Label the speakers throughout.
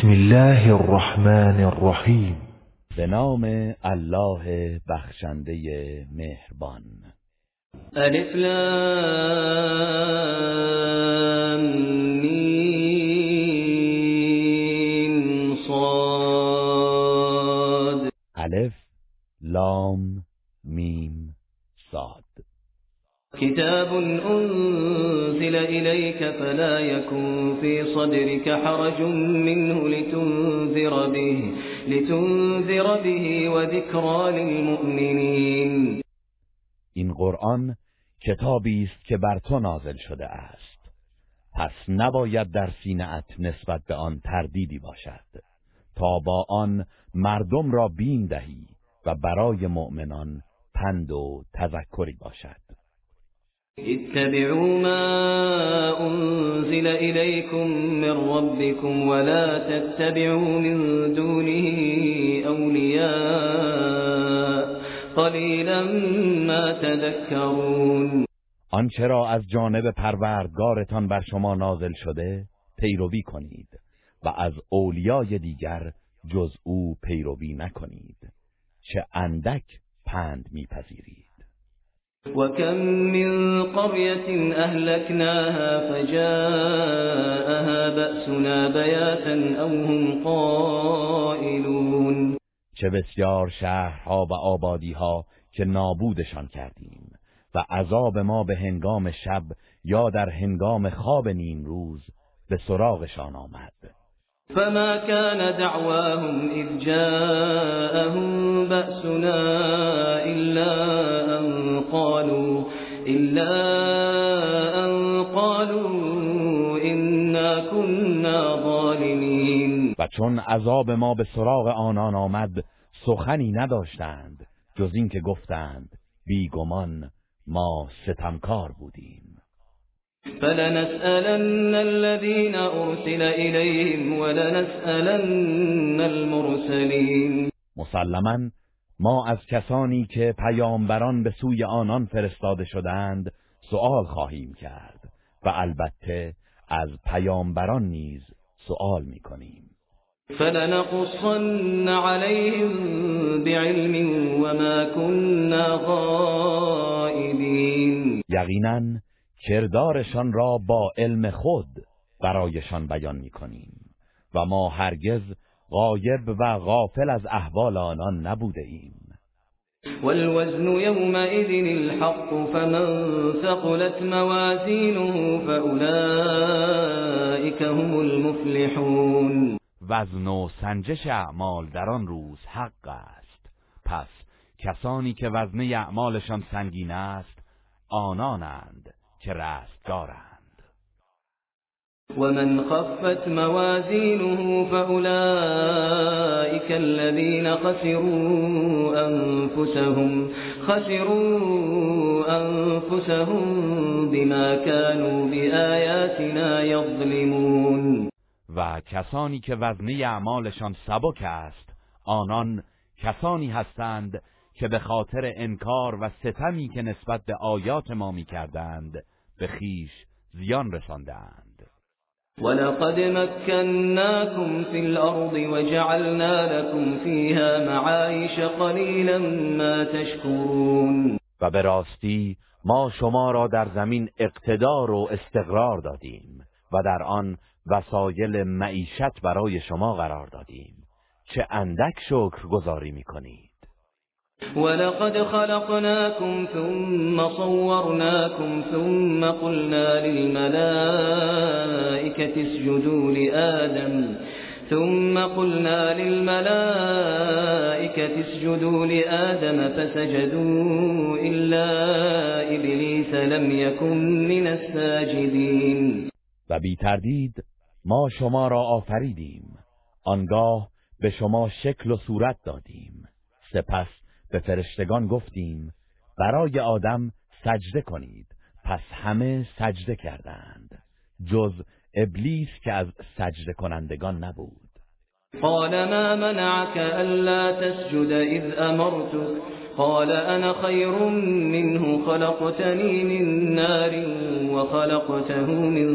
Speaker 1: بسم الله الرحمن الرحیم
Speaker 2: به نام الله بخشنده مهربان
Speaker 3: الف لام میم صاد
Speaker 2: الف لام میم صاد
Speaker 3: كتاب أنزل إليك فلا يكون في صدرك حرج منه لتنذر به, لتنذر به وذكرى
Speaker 2: للمؤمنين این قرآن کتابی است که بر تو نازل شده است پس نباید در سینعت نسبت به آن تردیدی باشد تا با آن مردم را بین دهی و برای مؤمنان پند و تذکری باشد
Speaker 3: اتبعوا ما انزل إليكم من ربكم ولا تتبعوا من دونه أولياء قليلا ما تذكرون
Speaker 2: آنچه را از جانب پروردگارتان بر شما نازل شده پیروی کنید و از اولیای دیگر جز او پیروی نکنید چه اندک پند میپذیرید
Speaker 3: وكم من قرية أَهْلَكْنَاهَا فجاءها بأسنا بَيَاتًا أَوْ هم قائلون
Speaker 2: چه بسیار شهرها و آبادیها که نابودشان کردیم و عذاب ما به هنگام شب یا در هنگام خواب نیم روز به سراغشان آمد
Speaker 3: فما كان دعواهم إذ جاءهم بأسنا إلا أن قالوا إلا أن قالوا إنا كنا
Speaker 2: ظالمين و چون عذاب ما به سراغ آنان آمد سخنی نداشتند جز اینکه گفتند بیگمان ما ستمکار بودیم
Speaker 3: فَلَنَسْأَلَنَّ الَّذِينَ أُرْسِلَ إِلَيْهِمْ
Speaker 2: وَلَنَسْأَلَنَّ الْمُرْسَلِينَ مسلما ما از کسانی که پیامبران به سوی آنان فرستاده شدند سوال خواهیم کرد و البته از پیامبران نیز سوال میکنیم
Speaker 3: فلنقصن عليهم بعلم وما كنا غائبين یقینا
Speaker 2: کردارشان را با علم خود برایشان بیان میکنیم و ما هرگز غایب و غافل از احوال آنان نبوده ایم
Speaker 3: والوزن يومئذ الحق فمن ثقلت موازينه فأولئك هم المفلحون
Speaker 2: وزن و سنجش اعمال در آن روز حق است پس کسانی که وزن اعمالشان سنگین است آنانند که دارند
Speaker 3: و من خفت موازینه فاولائک الذین خسروا انفسهم خسروا انفسهم بما كانوا بآياتنا يظلمون
Speaker 2: و کسانی که وزنه اعمالشان سبک است آنان کسانی هستند که به خاطر انکار و ستمی که نسبت به آیات ما می به خیش زیان رساندند
Speaker 3: ولقد مكناكم في الأرض وجعلنا لكم فيها معايش قليلا ما تشكرون
Speaker 2: و به راستی ما شما را در زمین اقتدار و استقرار دادیم و در آن وسایل معیشت برای شما قرار دادیم چه اندک شکر گذاری میکنید
Speaker 3: وَلَقَدْ خَلَقْنَاكُمْ ثُمَّ صَوَّرْنَاكُمْ ثُمَّ قُلْنَا لِلْمَلَائِكَةِ اسْجُدُوا لِآدَمَ ثُمَّ قُلْنَا لِلْمَلَائِكَةِ اسْجُدُوا لِآدَمَ فَسَجَدُوا إِلَّا إِبْلِيسَ لَمْ يَكُن مِّنَ السَّاجِدِينَ
Speaker 2: و بی تردید ما شما را آفریدیم آنگاه به شما شکل و صورت دادیم سپس به فرشتگان گفتیم برای آدم سجده کنید پس همه سجده کردند جز ابلیس که از سجده کنندگان نبود
Speaker 3: قال ما منعك الا تسجد اذ امرتك قال انا خير منه خلقتني من نار وخلقته من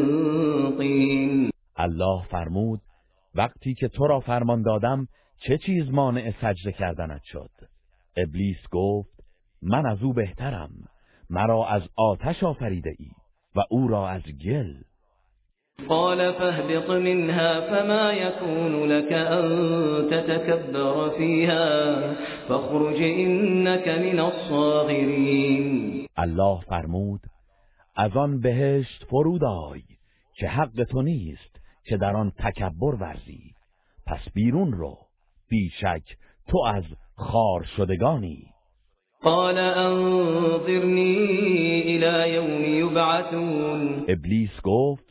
Speaker 3: طين
Speaker 2: الله فرمود وقتی که تو را فرمان دادم چه چیز مانع سجده کردنت شد ابلیس گفت من از او بهترم مرا از آتش آفریده ای و او را از گل
Speaker 3: قال فاهبط منها فما يكون لك أن تتكبر فيها فاخرج إنك من الصاغرين
Speaker 2: الله فرمود از آن بهشت فرود آی که حق تو نیست که در آن تکبر ورزی پس بیرون رو بیشک تو از خار شدگانی
Speaker 3: قال انظرنی الى یوم یبعثون
Speaker 2: ابلیس گفت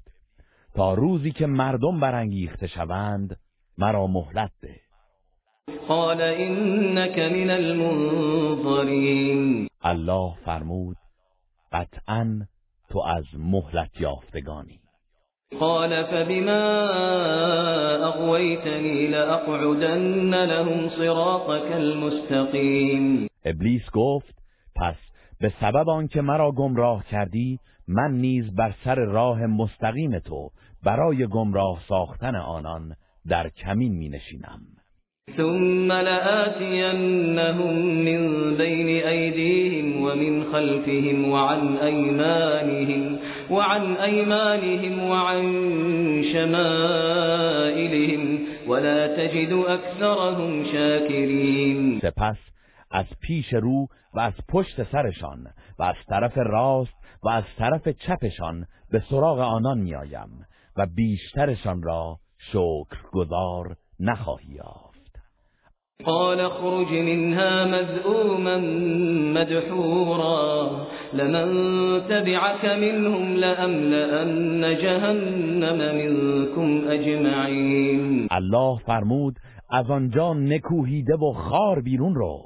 Speaker 2: تا روزی که مردم برانگیخته شوند مرا مهلت ده
Speaker 3: قال انك من المنظرین
Speaker 2: الله فرمود قطعا تو از مهلت یافتگانی
Speaker 3: قال فبما اغويتني لأقعدن لهم صراطك المستقيم ابلیس
Speaker 2: گفت پس به سبب آنکه مرا گمراه کردی من نیز بر سر راه مستقیم تو برای گمراه ساختن آنان در کمین می نشینم
Speaker 3: ثم لآتینهم من بین ایدیهم و من خلفهم و عن ایمانهم وعن أيمانهم وعن شمائلهم ولا تجد أكثرهم شاكرين
Speaker 2: سپس از پیش رو و از پشت سرشان و از طرف راست و از طرف چپشان به سراغ آنان میآیم و بیشترشان را شکر گذار نخواهی یافت
Speaker 3: قال اخرج منها مذؤوما مدحورا لمن تبعك منهم لأملأن جهنم منكم اجمعین
Speaker 2: الله فرمود از آنجا نکوهیده و خار بیرون رو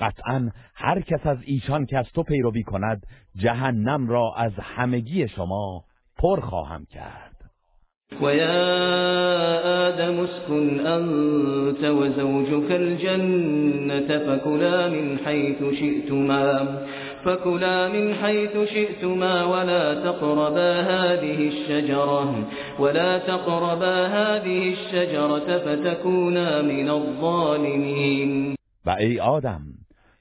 Speaker 2: قطعا هر کس از ایشان که از تو پیروی کند جهنم را از همگی شما پر خواهم کرد
Speaker 3: وَيَا آدَمُ اسْكُنْ من وَزَوْجُكَ الْجَنَّةَ فكلا من حَيْثُ شئتما ولا تقربا ولا تقربا هذه تَقْرَبَا ولا تقربا هذه مِنَ فتكونا
Speaker 2: و ای آدم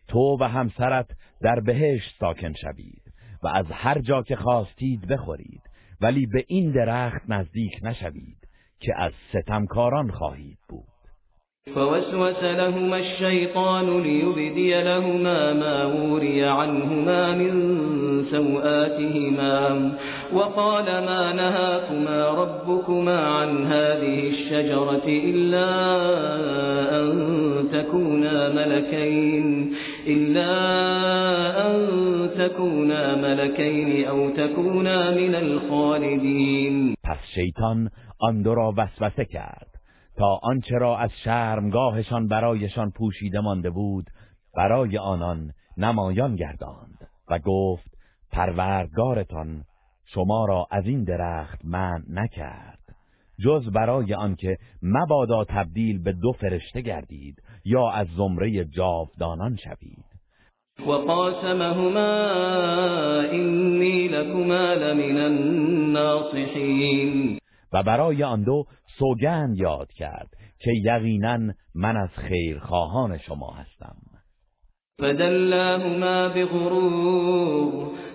Speaker 2: تو و همسرت در بهشت ساکن شوید و از هر جا که خواستید بخورید ولی به این درخت نزدیک نشوید که از ستمکاران خواهید بود
Speaker 3: فوسوس لهما الشيطان ليبدي لهما ما وري عنهما من سوآتهما وقال ما نهاكما ربكما عن هذه الشجرة إلا أن تكونا ملكين إلا أن تكونا ملکین
Speaker 2: او تكونا من الخالدین پس شیطان آن دو را وسوسه کرد تا آنچه را از شرمگاهشان برایشان پوشیده مانده بود برای آنان نمایان گرداند و گفت پروردگارتان شما را از این درخت من نکرد جز برای آنکه مبادا تبدیل به دو فرشته گردید یا از زمره جاودانان شوید
Speaker 3: وقاسمهما إنی لكما لمن
Speaker 2: الناصحین و برای آن دو سوگند یاد کرد که یقینا من از خیرخواهان شما هستم
Speaker 3: فدلاهما بغرور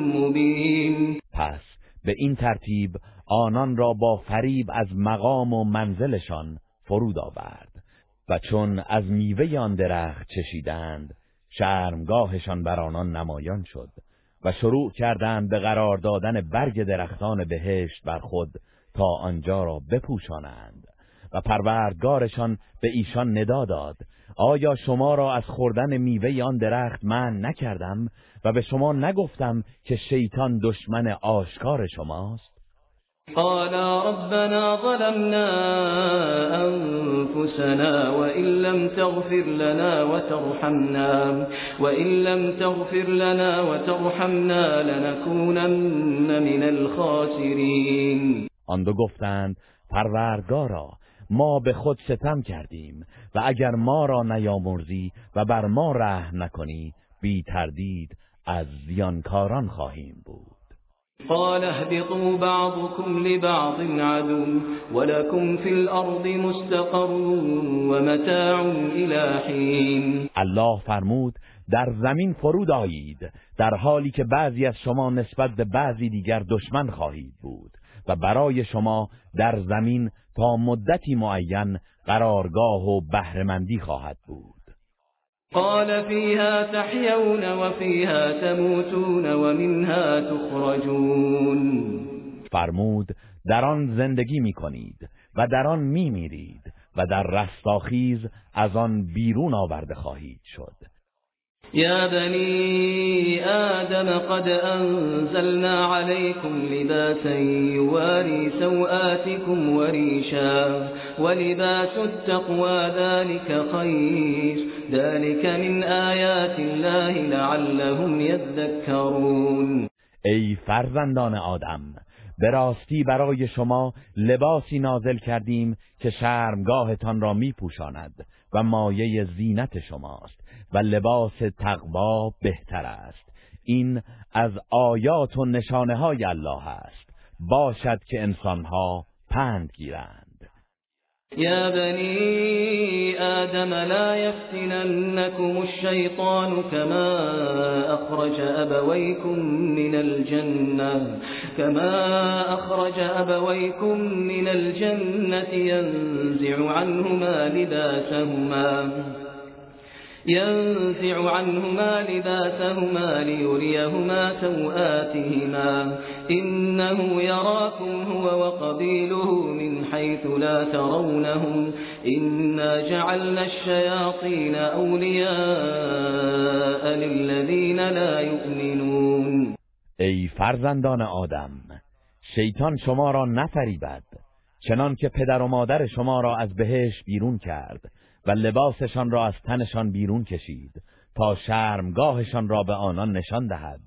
Speaker 3: مبین
Speaker 2: پس به این ترتیب آنان را با فریب از مقام و منزلشان فرود آورد و چون از میوه آن درخت چشیدند شرمگاهشان بر آنان نمایان شد و شروع کردند به قرار دادن برگ درختان بهشت بر خود تا آنجا را بپوشانند و پروردگارشان به ایشان ندا داد آیا شما را از خوردن میوه آن درخت من نکردم و به شما نگفتم که شیطان دشمن آشکار شماست
Speaker 3: قال ربنا ظلمنا انفسنا وان لم تغفر لنا وترحمنا وان لم لنا وترحمنا لنكونن من الخاسرين
Speaker 2: آن دو گفتند پروردگارا ما به خود ستم کردیم و اگر ما را نیامرزی و بر ما رحم نکنی بی تردید از زیانکاران خواهیم بود
Speaker 3: قال اهبطوا بعضكم لبعض عدو ولكم في الارض مستقر ومتاع الى حين
Speaker 2: الله فرمود در زمین فرود آیید در حالی که بعضی از شما نسبت به بعضی دیگر دشمن خواهید بود و برای شما در زمین تا مدتی معین قرارگاه و بهرهمندی خواهد بود
Speaker 3: قال فيها تحيون وفيها تموتون ومنها تخرجون
Speaker 2: فرمود در آن زندگی میکنید و در آن می و در رستاخیز از آن بیرون آورده خواهید شد
Speaker 3: يا بني آدم قد أنزلنا عليكم لباسا يواري سوآتكم وريشا ولباس التقوى ذلك خير ذلك من آيات الله لعلهم يذكرون
Speaker 2: ای فرزندان آدم به برای شما لباسی نازل کردیم که شرمگاهتان را می پوشاند و مایه زینت شماست و لباس تقوا بهتر است این از آیات و نشانه های الله است باشد که انسانها پند گیرند
Speaker 3: يا بني آدم لا يفتننكم الشيطان كما أخرج أبويكم من الجنة كما أخرج أبويكم من الجنة ينزع عنهما لباسهما ينزع عنهما لباسهما ليريهما سوآتهما إنه يراكم هو وقبيله من حيث لا ترونهم إنا جعلنا الشياطين أولياء للذين لا يؤمنون
Speaker 2: ای فرزندان آدم شیطان شما را نفریبد چنان که پدر و مادر شما را از بهش بیرون کرد و لباسشان را از تنشان بیرون کشید تا شرمگاهشان را به آنان نشان دهد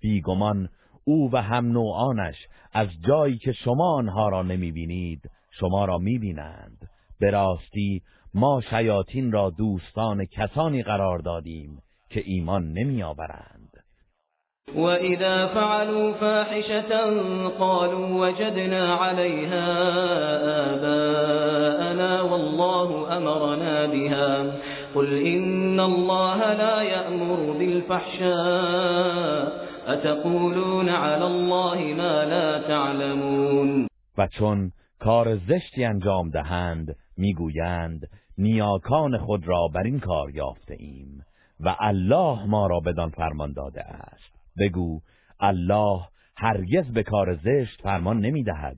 Speaker 2: بیگمان او و هم نوعانش از جایی که شما آنها را نمیبینید شما را میبینند به راستی ما شیاطین را دوستان کسانی قرار دادیم که ایمان نمیآورند
Speaker 3: وَإِذَا فَعَلُوا فَاحِشَةً قَالُوا وَجَدْنَا عَلَيْهَا آبَاءَنَا وَاللَّهُ أَمَرَنَا بِهَا قُلْ إِنَّ اللَّهَ لَا يَأْمُرُ بِالْفَحْشَاءِ أَتَقُولُونَ عَلَى اللَّهِ مَا لَا تَعْلَمُونَ
Speaker 2: و چون کار زشتی انجام دهند میگویند نیاکان خود را بر این کار یافته ایم و الله ما را بدان فرمان داده است بگو الله هرگز به کار زشت فرمان نمیدهد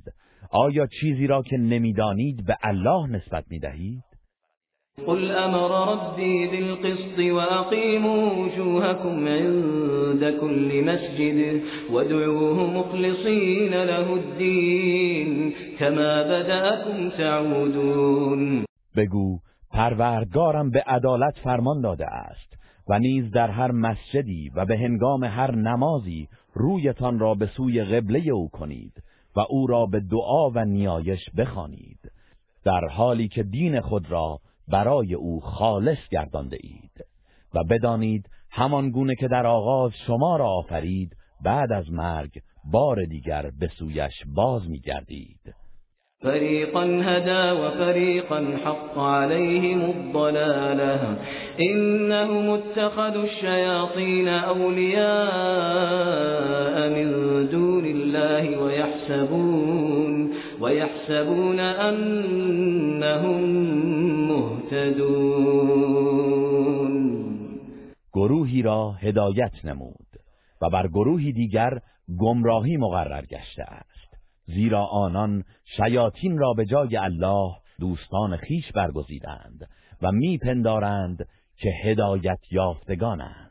Speaker 2: آیا چیزی را که نمیدانید به الله نسبت دهید؟
Speaker 3: قل امر ربی بالقسط واقیموا وجوهكم عند كل مسجد دعوه مخلصین له الدین كما
Speaker 2: بدأكم تعودون بگو پروردگارم به عدالت فرمان داده است و نیز در هر مسجدی و به هنگام هر نمازی رویتان را به سوی قبله او کنید و او را به دعا و نیایش بخوانید در حالی که دین خود را برای او خالص گردانده اید و بدانید همان گونه که در آغاز شما را آفرید بعد از مرگ بار دیگر به سویش باز می گردید
Speaker 3: فريقا هدا وفريقا حق عليهم الضلالة إنهم اتخذوا الشياطين أولياء من دون الله ويحسبون, ويحسبون أنهم مهتدون
Speaker 2: گروهی را هدایت نمود و بر گروهی دیگر گمراهی مقرر گشته زیرا آنان شیاطین را به جای الله دوستان خیش برگزیدند و میپندارند که هدایت یافتگانند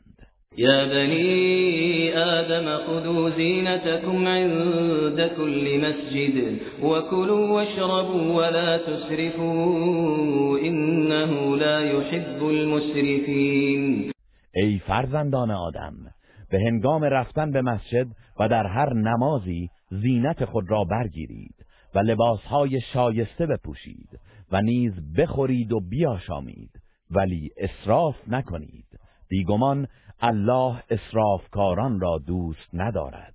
Speaker 3: يا بني آدم خذوا زينتكم عند كل مسجد وكلوا واشربوا ولا تسرفوا إنه لا يحب المسرفين
Speaker 2: ای فرزندان آدم به هنگام رفتن به مسجد و در هر نمازی زینت خود را برگیرید و لباسهای شایسته بپوشید و نیز بخورید و بیاشامید ولی اسراف نکنید بیگمان الله اصرافکاران را دوست ندارد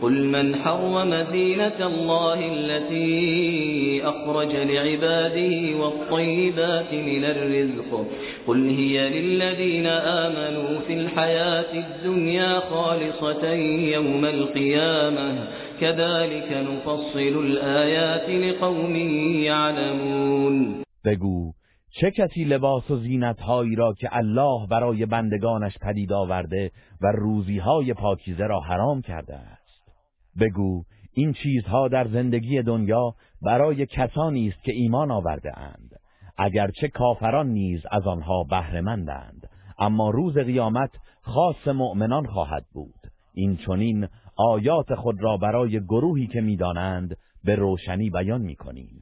Speaker 3: قل من حرم زينة الله التي أخرج لعباده والطيبات من الرزق قل هي للذين آمنوا في الحياة الدنيا خالصة يوم القيامة كذلك نفصل الآيات لقوم يعلمون
Speaker 2: بگو چه کسی لباس و زینتهایی را که الله برای بندگانش پدید آورده و روزیهای پاکیزه را حرام کرده است بگو این چیزها در زندگی دنیا برای کسانی است که ایمان آورده اند اگرچه کافران نیز از آنها بهرهمندند اما روز قیامت خاص مؤمنان خواهد بود این چنین آیات خود را برای گروهی که میدانند به روشنی بیان میکنیم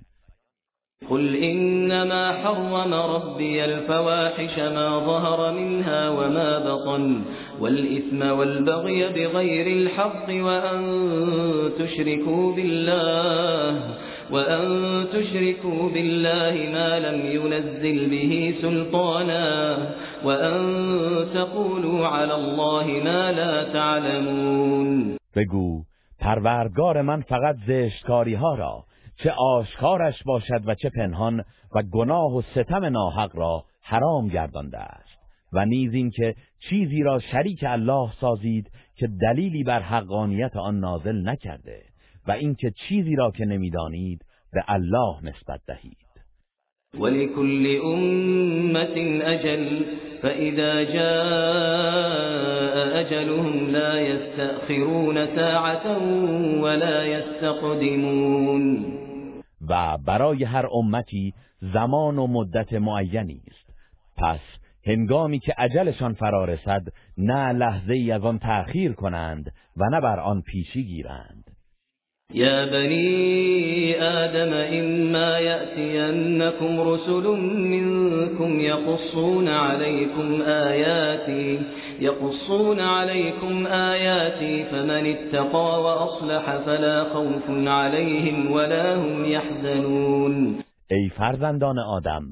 Speaker 3: قُلْ إِنَّمَا حَرَّمَ رَبِّيَ الْفَوَاحِشَ مَا ظَهَرَ مِنْهَا وَمَا بَطَنَ وَالْإِثْمَ وَالْبَغْيَ بِغَيْرِ الْحَقِّ وَأَن تُشْرِكُوا بِاللَّهِ وَأَن تُشْرِكُوا بِاللَّهِ مَا لَمْ يُنَزِّلْ بِهِ سُلْطَانًا وَأَن تَقُولُوا عَلَى اللَّهِ مَا لَا تَعْلَمُونَ
Speaker 2: بگو پروردگار من فقط زشتکاری ها را چه آشکارش باشد و چه پنهان و گناه و ستم ناحق را حرام گردانده است و نیز اینکه چیزی را شریک الله سازید که دلیلی بر حقانیت آن نازل نکرده و اینکه چیزی را که نمیدانید به الله نسبت دهید
Speaker 3: ولكل أمة أجل فإذا جاء أجلهم لا يستأخرون ساعة ولا يستقدمون
Speaker 2: و برای هر امتی زمان و مدت معینی است پس هنگامی که عجلشان فرا نه لحظه ای از آن تأخیر کنند و نه بر آن پیشی گیرند
Speaker 3: يا بني آدم إما يأتينكم رسل منكم يقصون عليكم آياتي يقصون عليكم آياتي فمن اتقى وأصلح فلا خوف عليهم ولا هم يحزنون
Speaker 2: ای فرزندان آدم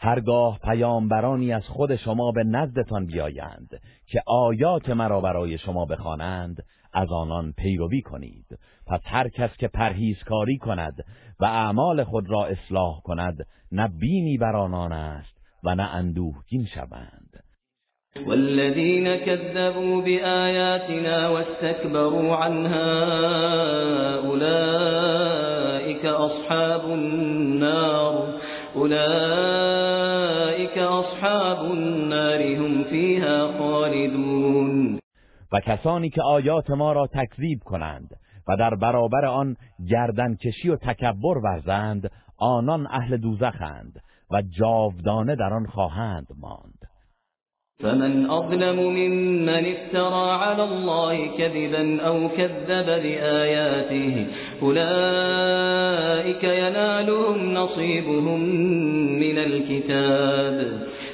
Speaker 2: هرگاه پیامبرانی از خود شما به نزدتان بیایند که آیات مرا برای شما بخوانند از آنان پیروی کنید پس هر کس که پرهیزکاری کند و اعمال خود را اصلاح کند نه بینی بر آنان است و نه اندوهگین شوند
Speaker 3: والذین كذبوا بآیاتنا واستكبروا عنها اولئك اصحاب النار اولئك اصحاب النار هم فيها خالدون
Speaker 2: و کسانی که آیات ما را تکذیب کنند و در برابر آن گردن کشی و تکبر ورزند آنان اهل دوزخند و جاودانه در آن خواهند ماند
Speaker 3: فمن أظلم ممن افترى على الله كذبا أو كذب بآياته اولئك ينالهم نصيبهم من الكتاب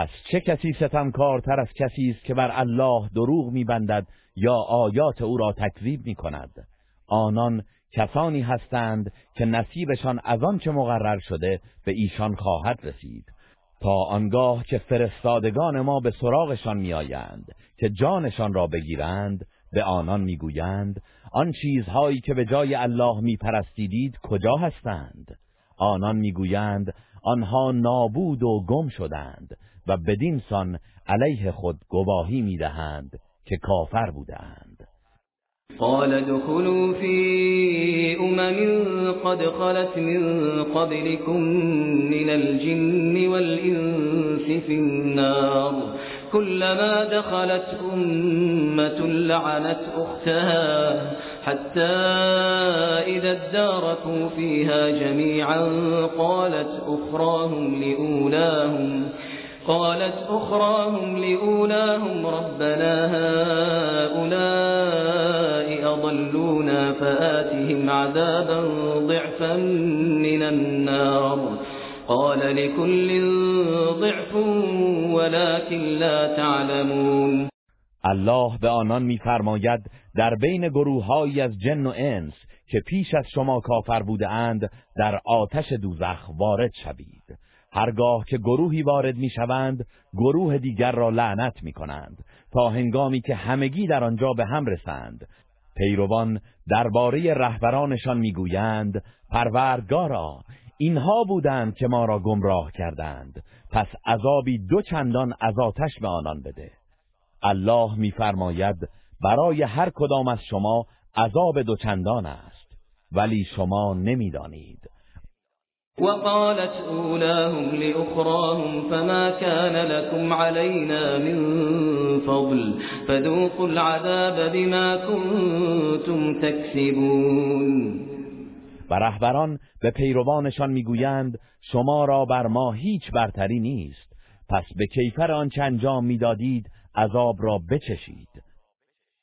Speaker 2: پس چه کسی کارتر از کسی است که بر الله دروغ میبندد یا آیات او را تکذیب کند؟ آنان کسانی هستند که نصیبشان از آن چه مقرر شده به ایشان خواهد رسید تا آنگاه که فرستادگان ما به سراغشان میآیند که جانشان را بگیرند به آنان میگویند آن چیزهایی که به جای الله میپرستیدید کجا هستند آنان میگویند آنها نابود و گم شدند و بدین سان علیه خود گواهی میدهند که کافر بودند
Speaker 3: قال دخلوا في أمم قد خلت من قبلكم من الجن والانس في النار كلما دخلت أمة لعنت اختها حتى إذا اداركوا فيها جميعا قالت أخراهم لأولاهم قالت أخراهم لأولاهم ربنا هؤلاء أضلونا فآتهم عذابا ضعفا من النار قال لكل ضعف ولكن لا تعلمون
Speaker 2: الله به آنان میفرماید در بین گروههایی از جن و انس که پیش از شما کافر بوده اند در آتش دوزخ وارد شوید هرگاه که گروهی وارد میشوند گروه دیگر را لعنت میکنند تا هنگامی که همگی در آنجا به هم رسند پیروان درباره رهبرانشان میگویند پروردگارا اینها بودند که ما را گمراه کردند پس عذابی دو چندان از آتش به آنان بده الله میفرماید برای هر کدام از شما عذاب دو چندان است ولی شما نمیدانید
Speaker 3: وقالت أولاهم لأخراهم فما كان لكم علينا من فضل فذوقوا العذاب بما كنتم تكسبون
Speaker 2: و رهبران به پیروانشان میگویند شما را بر ما هیچ برتری نیست پس به کیفر آنچه انجام میدادید عذاب را بچشید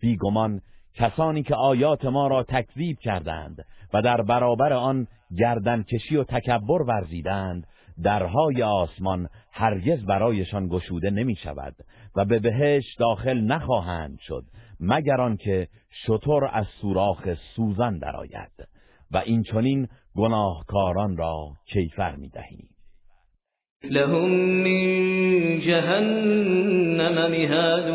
Speaker 2: بیگمان کسانی که آیات ما را تکذیب کردند و در برابر آن گردن کشی و تکبر ورزیدند درهای آسمان هرگز برایشان گشوده نمی شود و به بهش داخل نخواهند شد مگر آنکه شطور از سوراخ سوزن درآید و این چنین گناهکاران را کیفر می
Speaker 3: لَهُم مِّن جَهَنَّمَ مِهَادٌ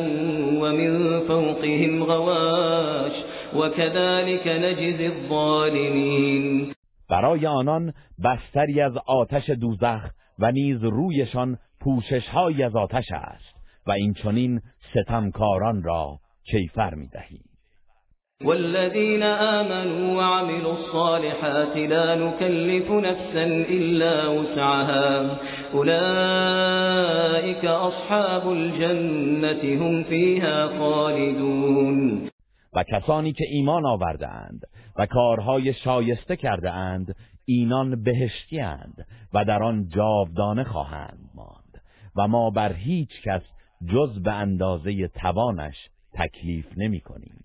Speaker 3: وَمِن فَوْقِهِمْ غواش ۚ وَكَذَٰلِكَ نَجْزِي الظَّالِمِينَ
Speaker 2: برای آنان بستری از آتش دوزخ و نیز رویشان پوشش های از آتش است و این چونین ستمکاران را کیفر میدهیم
Speaker 3: والذين آمنوا وعملوا الصالحات لا نكلف نفسا إلا وسعها أولئك أصحاب الجنة هم فيها خالدون
Speaker 2: و کسانی که ایمان آوردند و کارهای شایسته کرده اند اینان بهشتی اند و در آن جاودانه خواهند ماند و ما بر هیچ کس جز به اندازه توانش تکلیف نمی کنیم.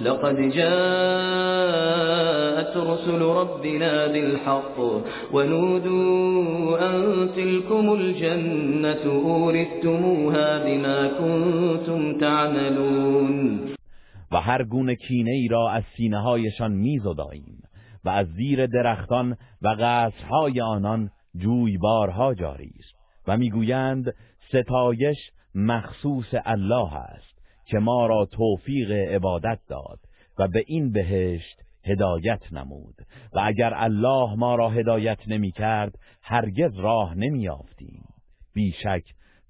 Speaker 3: لقد جاءت رسل ربنا بالحق ونودوا أن تلكم الجنة أورثتموها بما كنتم تعملون
Speaker 2: و هر گونه کینه ای را از سینه هایشان می و از زیر درختان و قصرهای آنان جویبارها جاری است و میگویند ستایش مخصوص الله است که ما را توفیق عبادت داد و به این بهشت هدایت نمود و اگر الله ما را هدایت نمی کرد هرگز راه نمی آفتیم بیشک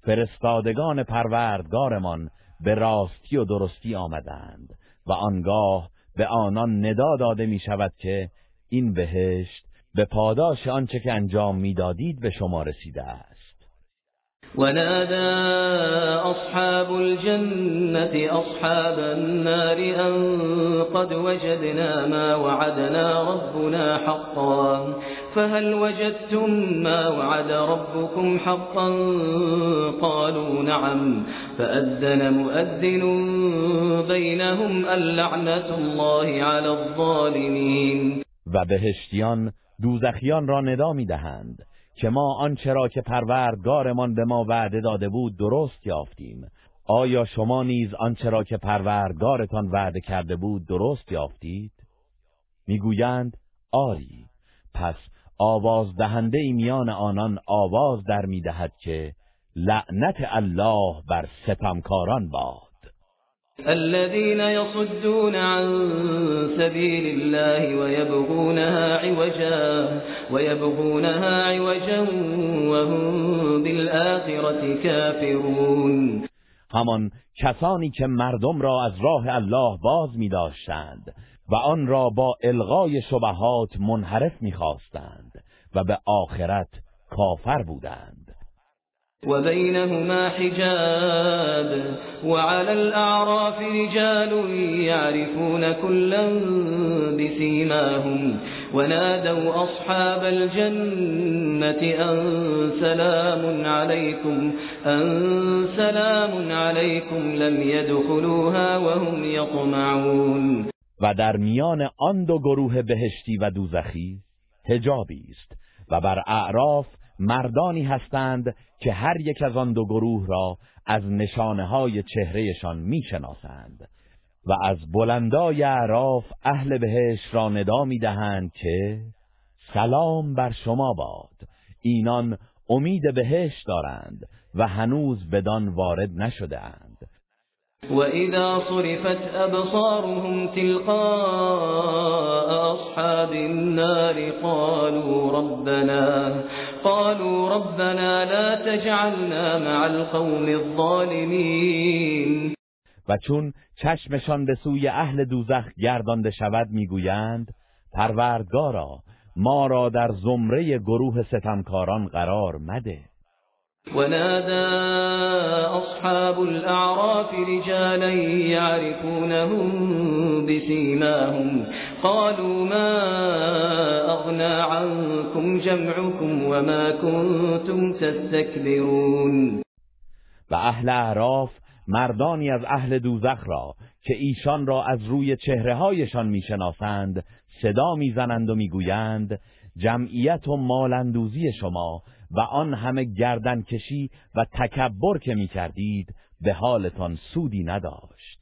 Speaker 2: فرستادگان پروردگارمان به راستی و درستی آمدند و آنگاه به آنان ندا داده می شود که این بهشت به پاداش آنچه که انجام میدادید به شما رسیده است
Speaker 3: ونادى أصحاب الجنة أصحاب النار أن قد وجدنا ما وعدنا ربنا حقا فهل وجدتم ما وعد ربكم حقا قالوا نعم فأذن مؤذن بينهم اللعنة الله على الظالمين
Speaker 2: و بهشتیان دوزخیان را ندا میدهند که ما آنچه را که پروردگارمان به ما وعده داده بود درست یافتیم آیا شما نیز آنچه را که پروردگارتان وعده کرده بود درست یافتید میگویند آری پس آواز دهنده میان آنان آواز در میدهد که لعنت الله بر ستمکاران با
Speaker 3: عن سبيل الله ويبغونها عوجا ويبغونها عوجا وهم بالآخرة كافرون
Speaker 2: همان کسانی که مردم را از راه الله باز می داشتند و آن را با الغای شبهات منحرف می و به آخرت کافر بودند
Speaker 3: وبينهما حجاب وعلى الاعراف رجال يعرفون كلا بسيماهم ونادوا أصحاب الجنة أن سلام عليكم أن سلام عليكم لم يدخلوها وهم يطمعون
Speaker 2: و در میان آن دو گروه بهشتی و دوزخی حجابی است و بر اعراف مردانی هستند که هر یک از آن دو گروه را از نشانه های چهرهشان میشناسند و از بلندای عراف اهل بهش را ندا میدهند که سلام بر شما باد اینان امید بهش دارند و هنوز بدان وارد نشدهاند
Speaker 3: وإذا صرفت أَبْصَارُهُمْ تِلْقَاءَ أَصْحَابِ النَّارِ قَالُوا رَبَّنَا قَالُوا رَبَّنَا لَا تَجْعَلْنَا مَعَ الْقَوْمِ الظَّالِمِينَ
Speaker 2: و چون چشمشان به سوی اهل دوزخ گردانده شود میگویند پروردگارا ما را در زمره گروه ستمکاران قرار مده
Speaker 3: ونادى أصحاب الأعراف رجالا يعرفونهم بسيماهم قالوا ما أغنى عنكم جمعكم وما كنتم تستكبرون
Speaker 2: و اهل اعراف مردانی از اهل دوزخ را که ایشان را از روی چهره هایشان میشناسند صدا میزنند و میگویند جمعیت و مالندوزی شما و آن همه گردن کشی و تکبر که می کردید به حالتان سودی نداشت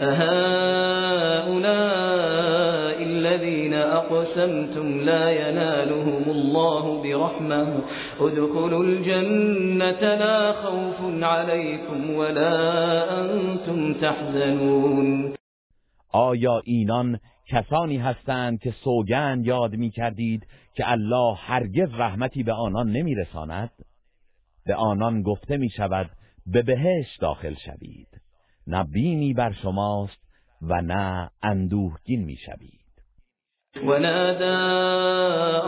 Speaker 3: اهؤلاء الذين اقسمتم لا ينالهم الله برحمه ادخلوا الجنة لا خوف عليكم ولا انتم تحزنون
Speaker 2: آیا اینان کسانی هستند که سوگند یاد می کردید که الله هرگز رحمتی به آنان نمیرساند به آنان گفته می شود به بهش داخل شوید نه بر شماست و نه اندوهگین می شوید
Speaker 3: وَنَادَىٰ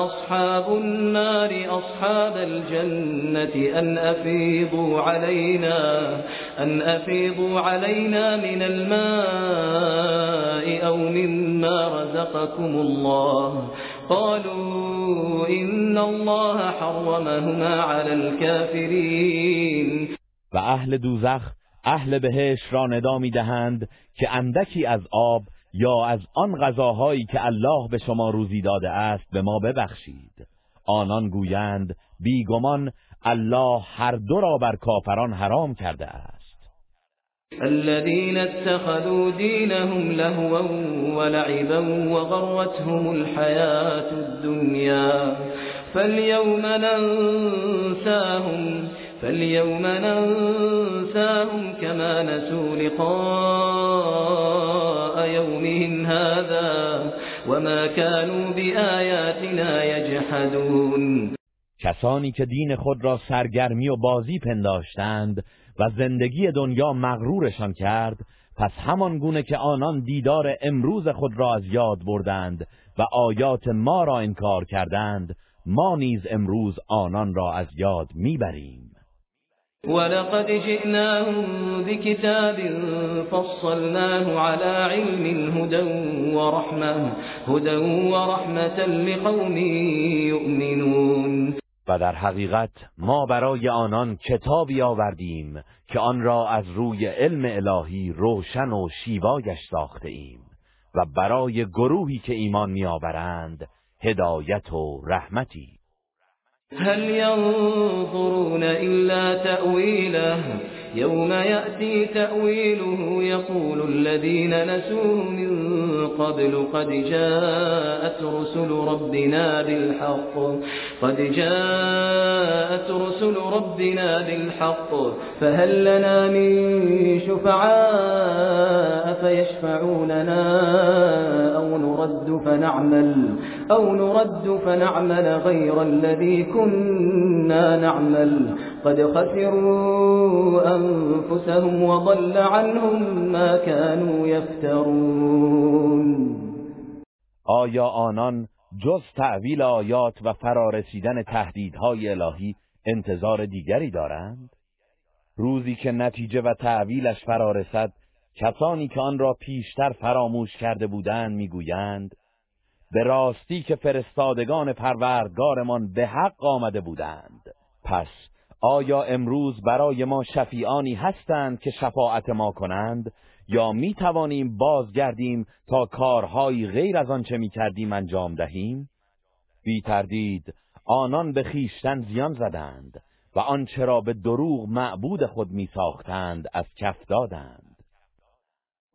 Speaker 3: أَصْحَابُ النَّارِ أَصْحَابَ الْجَنَّةِ أَنْ أَفِيضُوا عَلَيْنَا أن أفيضوا علينا مِنَ الْمَاءِ أَوْ مِمَّا رَزَقَكُمُ اللَّهُ ۚ قَالُوا إِنَّ اللَّهَ حَرَّمَهُمَا عَلَى الْكَافِرِينَ
Speaker 2: و اهل دوزخ اهل بهش را ندا میدهند که اندکی از آب یا از آن غذاهایی که الله به شما روزی داده است به ما ببخشید آنان گویند بیگمان الله هر دو را بر کافران حرام کرده است
Speaker 3: الذين اتخذوا دينهم لهوا ولعبا وغرتهم الحياة الدنيا فاليوم ننساهم فاليوم ننساهم كما نسوا لقاء يومهم هذا وما كانوا بآیاتنا
Speaker 2: کسانی که دین خود را سرگرمی و بازی پنداشتند و زندگی دنیا مغرورشان کرد پس همان گونه که آنان دیدار امروز خود را از یاد بردند و آیات ما را انکار کردند ما نیز امروز آنان را از یاد میبریم
Speaker 3: ولقد جئناهم بكتاب فصلناه على علم هدى ورحمة, هدى ورحمة لقوم يؤمنون
Speaker 2: و در حقیقت ما برای آنان کتابی آوردیم که آن را از روی علم الهی روشن و شیوایش ساخته ایم و برای گروهی که ایمان میآورند هدایت و رحمتی
Speaker 3: هل ينظرون إلا تأويله يوم يأتي تأويله يقول الذين نسوه من قبل قد جاءت رسل ربنا بالحق قد جاءت رسل ربنا بالحق فهل لنا من شفعاء فيشفعوننا نرد فنعمل أو نرد فنعمل غير الذي كنا نعمل قد خسروا أنفسهم وضل عنهم ما كانوا يفترون
Speaker 2: آیا آنان جز تعویل آیات و فرارسیدن تهدیدهای الهی انتظار دیگری دارند؟ روزی که نتیجه و تعویلش فرارسد کسانی که آن را پیشتر فراموش کرده بودند میگویند به راستی که فرستادگان پروردگارمان به حق آمده بودند پس آیا امروز برای ما شفیعانی هستند که شفاعت ما کنند یا می توانیم بازگردیم تا کارهایی غیر از آنچه می کردیم انجام دهیم؟ بی تردید آنان به خیشتن زیان زدند و آنچه را به دروغ معبود خود می ساختند از کف دادند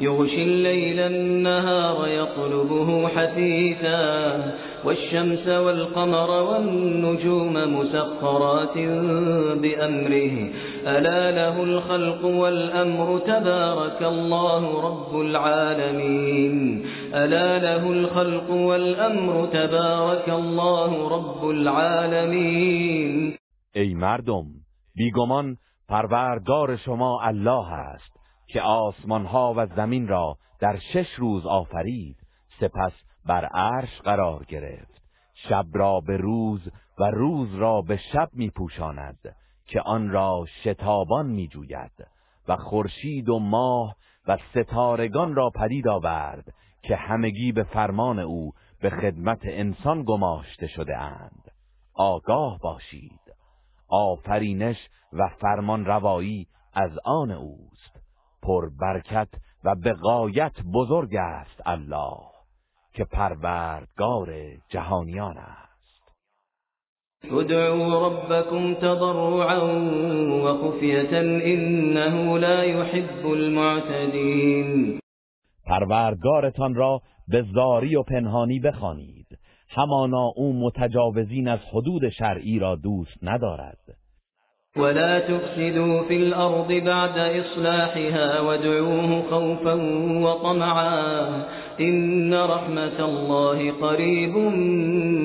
Speaker 3: يغشي الليل النهار يطلبه حثيثا والشمس والقمر والنجوم مسخرات بأمره ألا له الخلق والأمر تبارك الله رب العالمين ألا له الخلق والأمر تبارك الله رب العالمين
Speaker 2: أي مردم بيغمان پروردگار شما الله است که آسمان ها و زمین را در شش روز آفرید سپس بر عرش قرار گرفت شب را به روز و روز را به شب می پوشاند که آن را شتابان می جوید و خورشید و ماه و ستارگان را پدید آورد که همگی به فرمان او به خدمت انسان گماشته شده اند آگاه باشید آفرینش و فرمان روایی از آن اوست پربرکت و به غایت بزرگ است الله که پروردگار جهانیان است
Speaker 3: ادعوا ربكم تضرعا وخفية انه لا يحب المعتدين
Speaker 2: پروردگارتان را به زاری و پنهانی بخوانید همانا او متجاوزین از حدود شرعی را دوست ندارد
Speaker 3: ولا تفسدوا في الأرض بعد إصلاحها وادعوه خوفا وطمعا إن رحمة الله قريب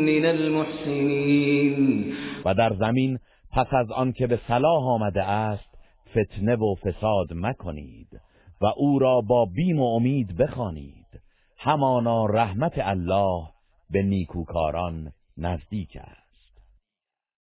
Speaker 3: من المحسنين
Speaker 2: و در زمین پس از آنکه به صلاح آمده است فتنه و فساد مکنید و او را با بیم و امید بخوانید همانا رحمت الله به نیکوکاران نزدیک است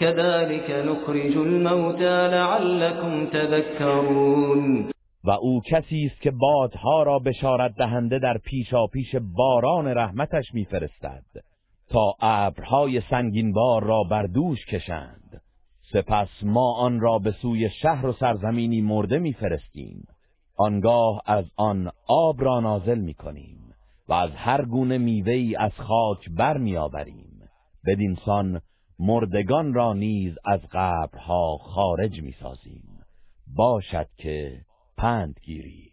Speaker 3: كذلك نخرج الموتى لعلكم تذكرون و
Speaker 2: او کسی است که بادها را بشارت دهنده در پیش باران رحمتش میفرستد تا ابرهای بار را بر دوش کشند سپس ما آن را به سوی شهر و سرزمینی مرده میفرستیم آنگاه از آن آب را نازل میکنیم و از هر گونه میوه‌ای از خاک برمیآوریم سان مردگان را نیز از قبرها خارج میسازیم باشد که پند گیرید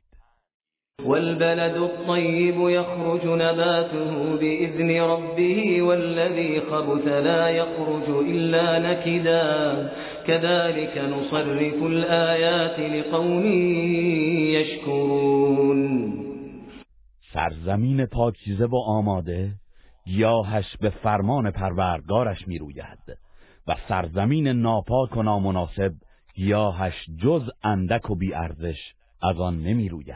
Speaker 3: والبلد الطیب يخرج نباته بإذن ربه والذي خبث لا يخرج إلا نكدا كذلك نصرف الآيات لقوم يشكرون
Speaker 2: سرزمین پاکیزه و آماده گیاهش به فرمان پروردگارش میروید و سرزمین ناپاک و نامناسب گیاهش جز اندک و بیارزش از آن نمیروید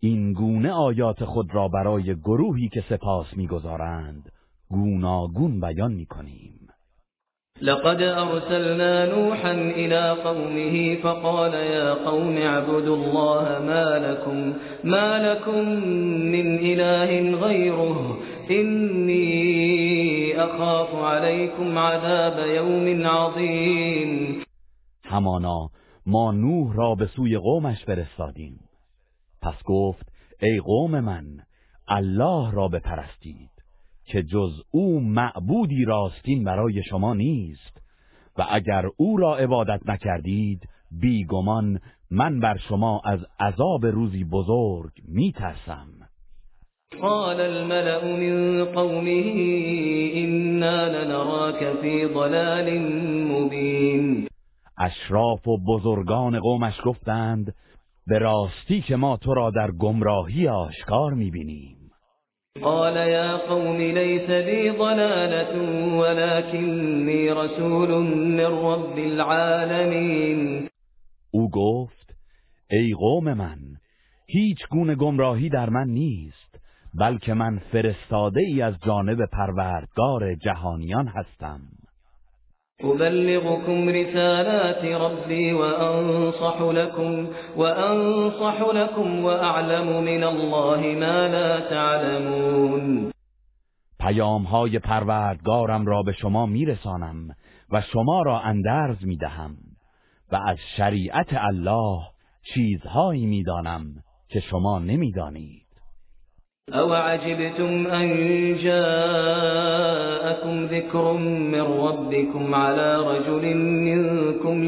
Speaker 2: این گونه آیات خود را برای گروهی که سپاس میگذارند گوناگون بیان کنیم
Speaker 3: لقد ارسلنا نوحا الى قومه فقال يا قوم اعبدوا الله ما لكم, ما لكم من اله غيره إني اخاف عليكم
Speaker 2: عذاب يوم عظيم همانا ما نوح را به سوی قومش فرستادیم پس گفت ای قوم من الله را بپرستید که جز او معبودی راستین برای شما نیست و اگر او را عبادت نکردید بیگمان من بر شما از عذاب روزی بزرگ میترسم
Speaker 3: قال الملأ من قومه إنا لنراك في ضلال
Speaker 2: مبين اشراف و بزرگان قومش گفتند به راستی که ما تو را در گمراهی آشکار میبینیم
Speaker 3: قال یا قوم ليس بي ضلالة ولكني رسول من رب العالمین.
Speaker 2: او گفت ای قوم من هیچ گونه گمراهی در من نیست بلکه من فرستاده ای از جانب پروردگار جهانیان هستم ابلغكم رسالات ربي وانصح لكم وانصح لكم واعلم من الله ما لا تعلمون پیامهای پروردگارم را به شما میرسانم و شما را اندرز میدهم و از شریعت الله چیزهایی میدانم که شما نمیدانید
Speaker 3: أن أَن جَاءَكُمْ ذِكْرٌ مِّن رَّبِّكُمْ عَلَىٰ رَجُلٍ مِّنكُمْ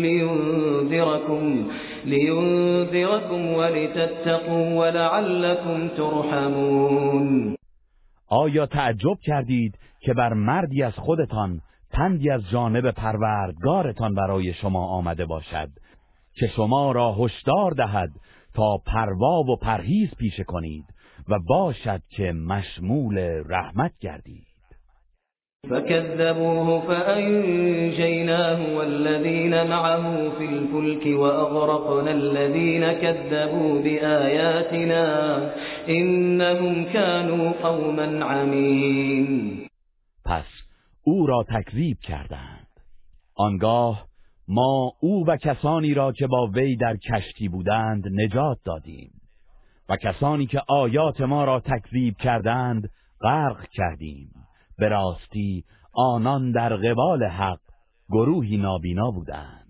Speaker 2: لِيُنذِرَكُمْ ولتتقوا ولعلكم ترحمون آیا تعجب کردید که بر مردی از خودتان پندی از جانب پروردگارتان برای شما آمده باشد که شما را هشدار دهد تا پروا و پرهیز پیشه کنید و باشد که مشمول رحمت گردید
Speaker 3: فكذبوه فأنجيناه والذين معه في الفلك وأغرقنا الذين كذبوا بآياتنا إنهم كانوا قوما عمين
Speaker 2: پس او را تکذیب کردند آنگاه ما او و کسانی را که با وی در کشتی بودند نجات دادیم و کسانی که آیات ما را تکذیب کردند غرق کردیم به راستی آنان در قبال حق گروهی نابینا بودند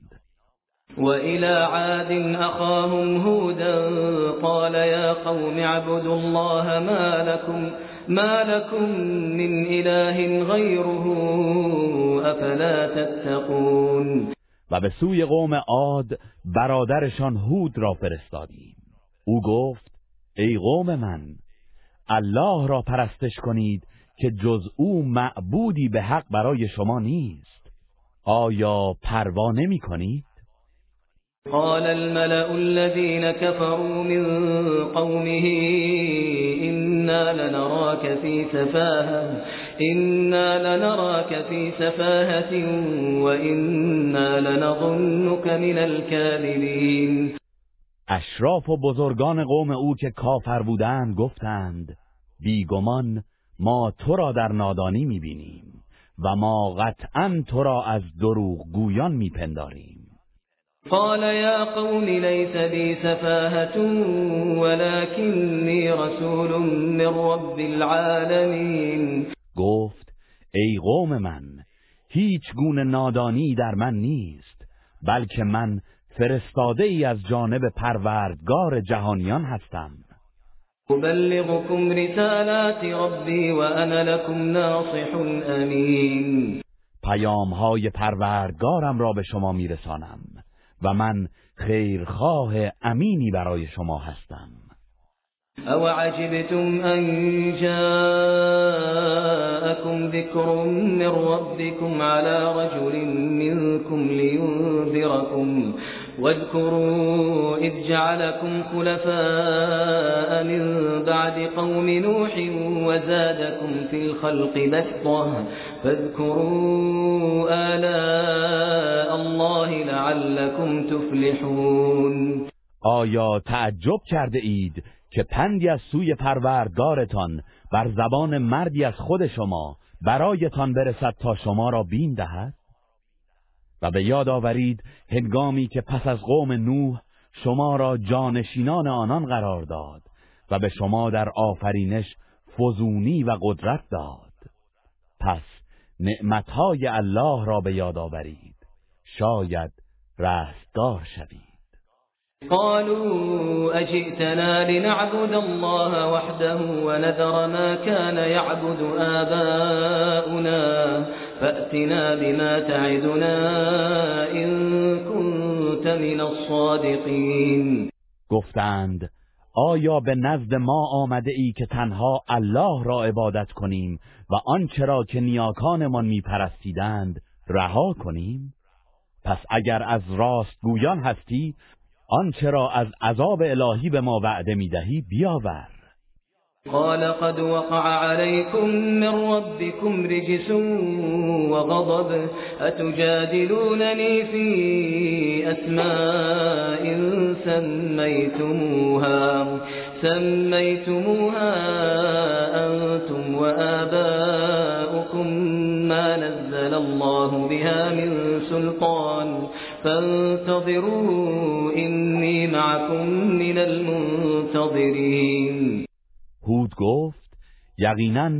Speaker 3: الى عاد اخاهم هودا قال یا قوم عبد الله ما لكم, ما لكم من اله غيره افلا تتقون
Speaker 2: و به سوی قوم عاد برادرشان هود را فرستادیم او گفت ای قوم من الله را پرستش کنید که جز او معبودی به حق برای شما نیست آیا پروا نمی کنید؟
Speaker 3: قال الملأ الذين كفروا من قومه إنا لنراك في سفاهة إنا لنراك في سفاهة لنظنك من الكاذبين
Speaker 2: اشراف و بزرگان قوم او که کافر بودند گفتند بیگمان ما تو را در نادانی میبینیم و ما قطعا تو را از دروغ گویان میپنداریم
Speaker 3: قال يا قوم ليس بي سفاهت ولكنی
Speaker 2: رسول من رب العالمین گفت ای قوم من هیچ گونه نادانی در من نیست بلکه من فرستاده ای از جانب پروردگار جهانیان هستم
Speaker 3: ابلغكم رسالات ربی و انا لكم ناصح امین
Speaker 2: پیام های پروردگارم را به شما میرسانم و من خیرخواه امینی برای شما هستم
Speaker 3: او عجبتم ان جاءكم ذكر من ربكم على رجل منكم لينذركم واذكروا إذ جعلكم خلفاء من بعد قوم نوح وزادكم في الخلق بسطة فاذكروا آلاء الله لعلكم تفلحون
Speaker 2: آیا تعجب کرده اید که پندی از سوی پروردگارتان بر زبان مردی از خود شما برایتان برسد تا شما را بین دهد؟ و به یاد آورید هنگامی که پس از قوم نوح شما را جانشینان آنان قرار داد و به شما در آفرینش فزونی و قدرت داد پس نعمتهای الله را به یاد آورید شاید رستگار شوید
Speaker 3: قالوا أجئتنا لنعبد الله وحده ونذر ما كان يعبد آباؤنا فأتنا بما تعدنا إن كنت من الصادقين
Speaker 2: گفتند آیا به نزد ما آمده ای که تنها الله را عبادت کنیم و آنچه را که نیاکانمان میپرستیدند رها کنیم؟ پس اگر از راست گویان هستی آنچه را از عذاب الهی به ما وعده میدهی بیاور
Speaker 3: قال قد وقع عليكم من ربكم رجس وغضب اتجادلونني في اسماء سمیتموها انتم و وآباؤكم ما نزل الله بها من سلطان فانتظروا اني معكم من المنتظرين
Speaker 2: هود گفت یقینا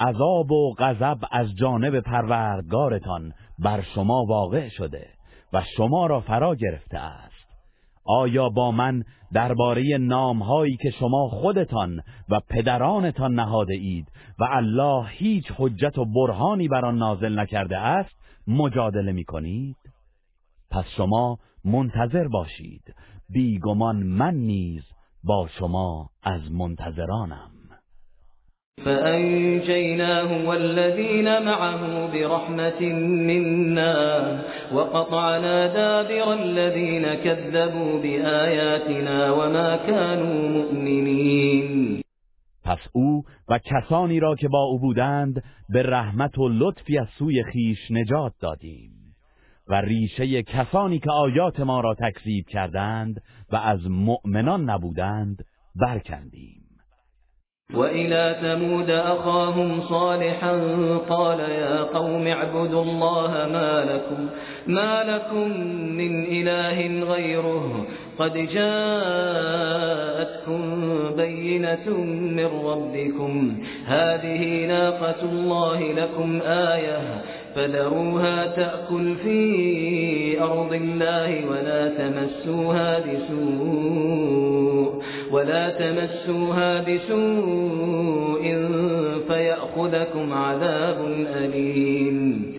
Speaker 2: عذاب و غضب از جانب پروردگارتان بر شما واقع شده و شما را فرا گرفته است آیا با من درباره نامهایی که شما خودتان و پدرانتان نهاده اید و الله هیچ حجت و برهانی بر آن نازل نکرده است مجادله می کنید؟ پس شما منتظر باشید بیگمان من نیز با شما از منتظرانم
Speaker 3: فأنجيناه والذين معه برحمة منا وقطعنا دابر الذين كذبوا بآياتنا وما كانوا مؤمنين
Speaker 2: پس او و کسانی را که با او بودند به رحمت و لطفی از سوی خیش نجات دادیم و ریشه کسانی که آیات ما را تکذیب کردند و از مؤمنان نبودند برکندیم
Speaker 3: و الى ثمود اخاهم صالحا قال يا قوم اعبدوا الله ما لكم, ما لكم من اله غيره قد جاءتكم بينة من ربكم هذه ناقة الله لكم آية فذروها تأكل في أرض الله ولا تمسوها بسوء ولا تمسوها بسوء فيأخذكم عذاب أليم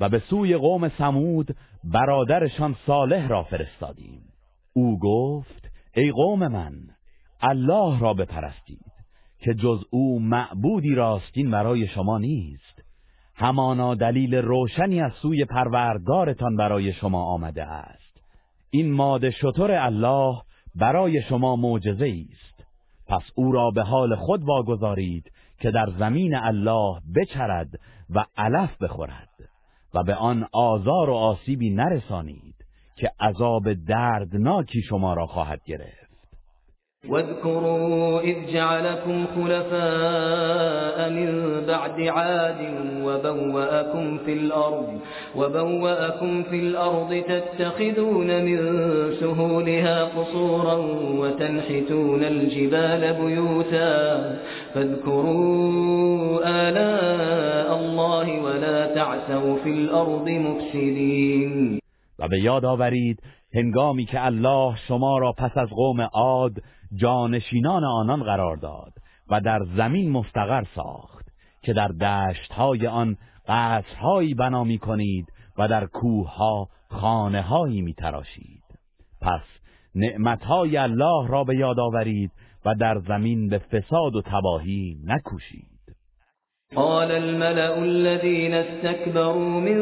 Speaker 2: و به سوی قوم سمود برادرشان صالح را فرستادیم او گفت ای قوم من الله را بپرستید که جز او معبودی راستین برای شما نیست همانا دلیل روشنی از سوی پروردگارتان برای شما آمده است این ماده شطور الله برای شما معجزه است پس او را به حال خود واگذارید که در زمین الله بچرد و علف بخورد و به آن آزار و آسیبی نرسانید که عذاب دردناکی شما را خواهد گرفت
Speaker 3: واذكروا إذ جعلكم خلفاء من بعد عاد وبوأكم في الأرض وبوأكم في الأرض تتخذون من سهولها قصورا وتنحتون الجبال بيوتا فاذكروا آلاء الله ولا تعثوا في الأرض مفسدين
Speaker 2: و به یاد آورید هنگامی که الله شما را پس از قوم عاد جانشینان آنان قرار داد و در زمین مستقر ساخت که در دشتهای آن قصرهایی بنا می کنید و در کوهها خانههایی می تراشید. پس نعمتهای الله را به یاد آورید و در زمین به فساد و تباهی نکوشید
Speaker 3: قال الملأ الذين استكبروا من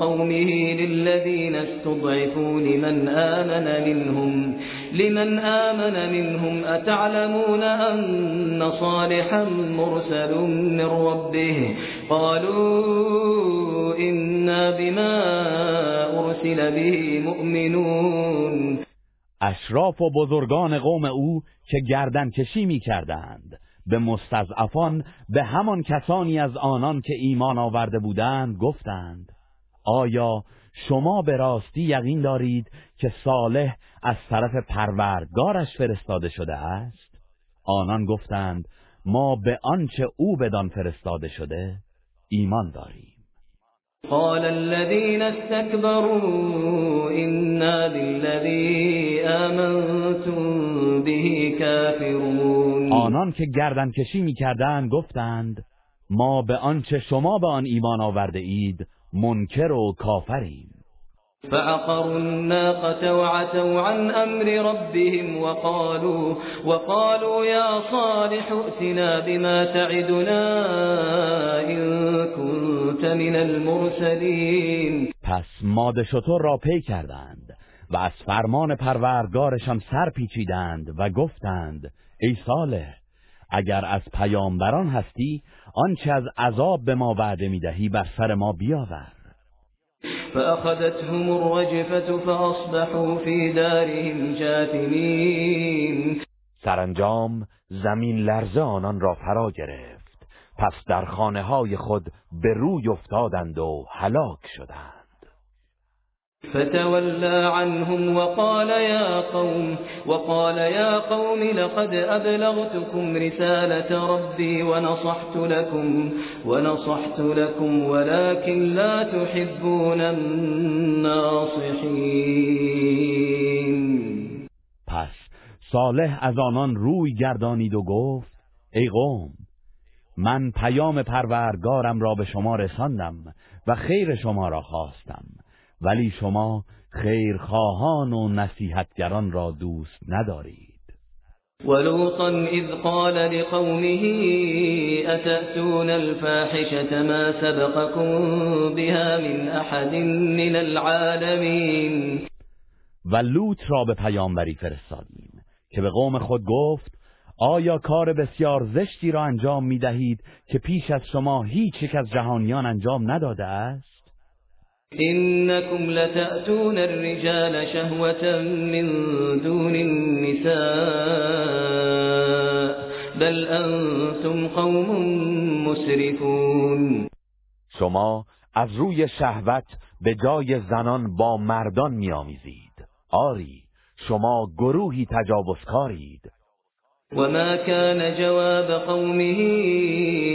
Speaker 3: قومه للذين استضعفوا لمن آمن منهم لمن آمن منهم أتعلمون أن صالحا مرسل من ربه قالوا إنا بما أرسل به مؤمنون
Speaker 2: اشراف و بزرگان قوم او که گردن کشی می کردند به مستضعفان به همان کسانی از آنان که ایمان آورده بودند گفتند آیا شما به راستی یقین دارید که صالح از طرف پروردگارش فرستاده شده است آنان گفتند ما به آنچه او بدان فرستاده شده ایمان داریم
Speaker 3: قال الذين استكبروا إنا بالذي آمنتم به كافرون
Speaker 2: آنان
Speaker 3: که
Speaker 2: گردن کشی می کردن گفتند ما به آنچه شما به آن ایمان آورده اید منکر و کافریم
Speaker 3: فَعَقَرُوا النَّاقَةَ وَعَتَوْا عَنْ أَمْرِ رَبِّهِمْ وَقَالُوا وَقَالُوا يَا صَالِحُ ائْتِنَا بِمَا تَعِدُنَا إِن كُنتَ مِنَ الْمُرْسَلِينَ
Speaker 2: پس ماد شطور را پی کردند و از فرمان پروردگارشان سر پیچیدند و گفتند ای صالح اگر از پیامبران هستی آنچه از عذاب به ما وعده میدهی بر سر ما بیاور
Speaker 3: فأخذتهم الرجفة فأصبحوا في دارهم جاثمين
Speaker 2: سرانجام زمین لرزه آنان را فرا گرفت پس در خانه های خود به روی افتادند و هلاک شدند
Speaker 3: فتولى عنهم وقال يا قوم وقال يا قوم لقد أبلغتكم رسالة ربي ونصحت لكم ونصحت لكم ولكن لا تحبون الناصحين
Speaker 2: پس صالح از آنان روی گردانید و گفت ای قوم من پیام پروردگارم را به شما رساندم و خیر شما را خواستم ولی شما خیرخواهان و نصیحتگران را دوست ندارید
Speaker 3: ولوطا اذ قال لقومه اتأتون الفاحشة ما سبقكم بها من احد من العالمین
Speaker 2: و لوط را به پیامبری فرستادیم که به قوم خود گفت آیا کار بسیار زشتی را انجام می دهید که پیش از شما هیچ یک از جهانیان انجام نداده است؟
Speaker 3: إنكم لتأتون الرجال شهوة من دون النساء بل أنتم قوم مسرفون
Speaker 2: شما از روی شهوت به جای زنان با مردان میآمیزید آری شما گروهی تجاوزکارید
Speaker 3: وما كان جواب قومه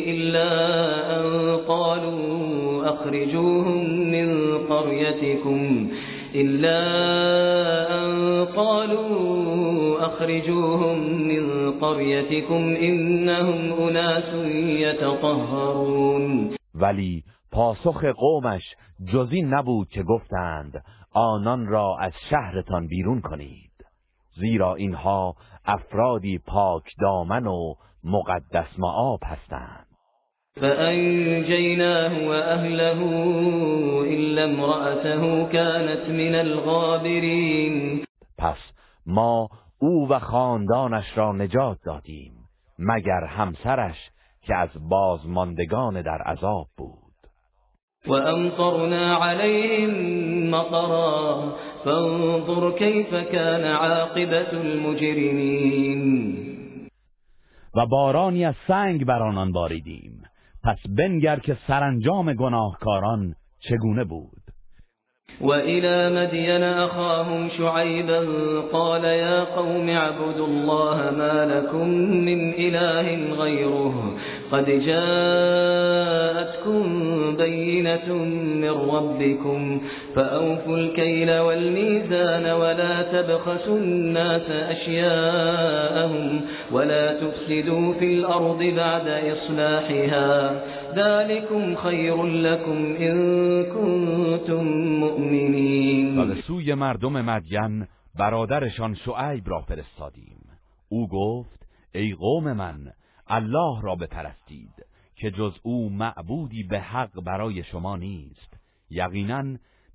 Speaker 3: إلا أن قالوا أخرجوهم من قريتكم إلا أن قالوا أخرجوهم من قريتكم إنهم
Speaker 2: يتطهرون ولی پاسخ قومش جزی نبود که گفتند آنان را از شهرتان بیرون کنید زیرا اینها افرادی پاک دامن و مقدس معاب هستند
Speaker 3: فأنجيناه وأهله إلا امرأته كانت من الغابرین
Speaker 2: پس ما او و خاندانش را نجات دادیم مگر همسرش که از بازماندگان در عذاب بود
Speaker 3: وأمطرنا عليهم مطرا فانظر كيف كان عاقبة المجرمين
Speaker 2: و بارانی از سنگ بر آنان باریدیم پس بنگر که سرانجام گناهکاران چگونه بود
Speaker 3: وإلى مدين أخاهم شعيبا قال يا قوم اعبدوا الله ما لكم من إله غيره قد جاءتكم بينة من ربكم فأوفوا الكيل والميزان ولا تبخسوا الناس أشياءهم ولا تفسدوا في الأرض بعد إصلاحها ذلكم خير لكم إن كنتم
Speaker 2: سوی مردم مدین برادرشان شعیب را فرستادیم او گفت ای قوم من الله را بپرستید که جز او معبودی به حق برای شما نیست یقینا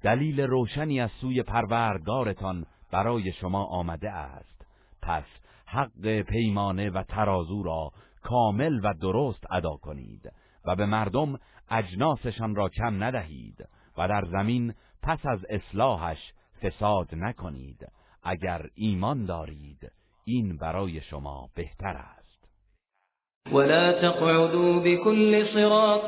Speaker 2: دلیل روشنی از سوی پروردگارتان برای شما آمده است پس حق پیمانه و ترازو را کامل و درست ادا کنید و به مردم اجناسشان را کم ندهید و در زمین پس از اصلاحش فساد نکنید اگر ایمان دارید این برای شما بهتر است
Speaker 3: ولا تقعدوا بكل صراط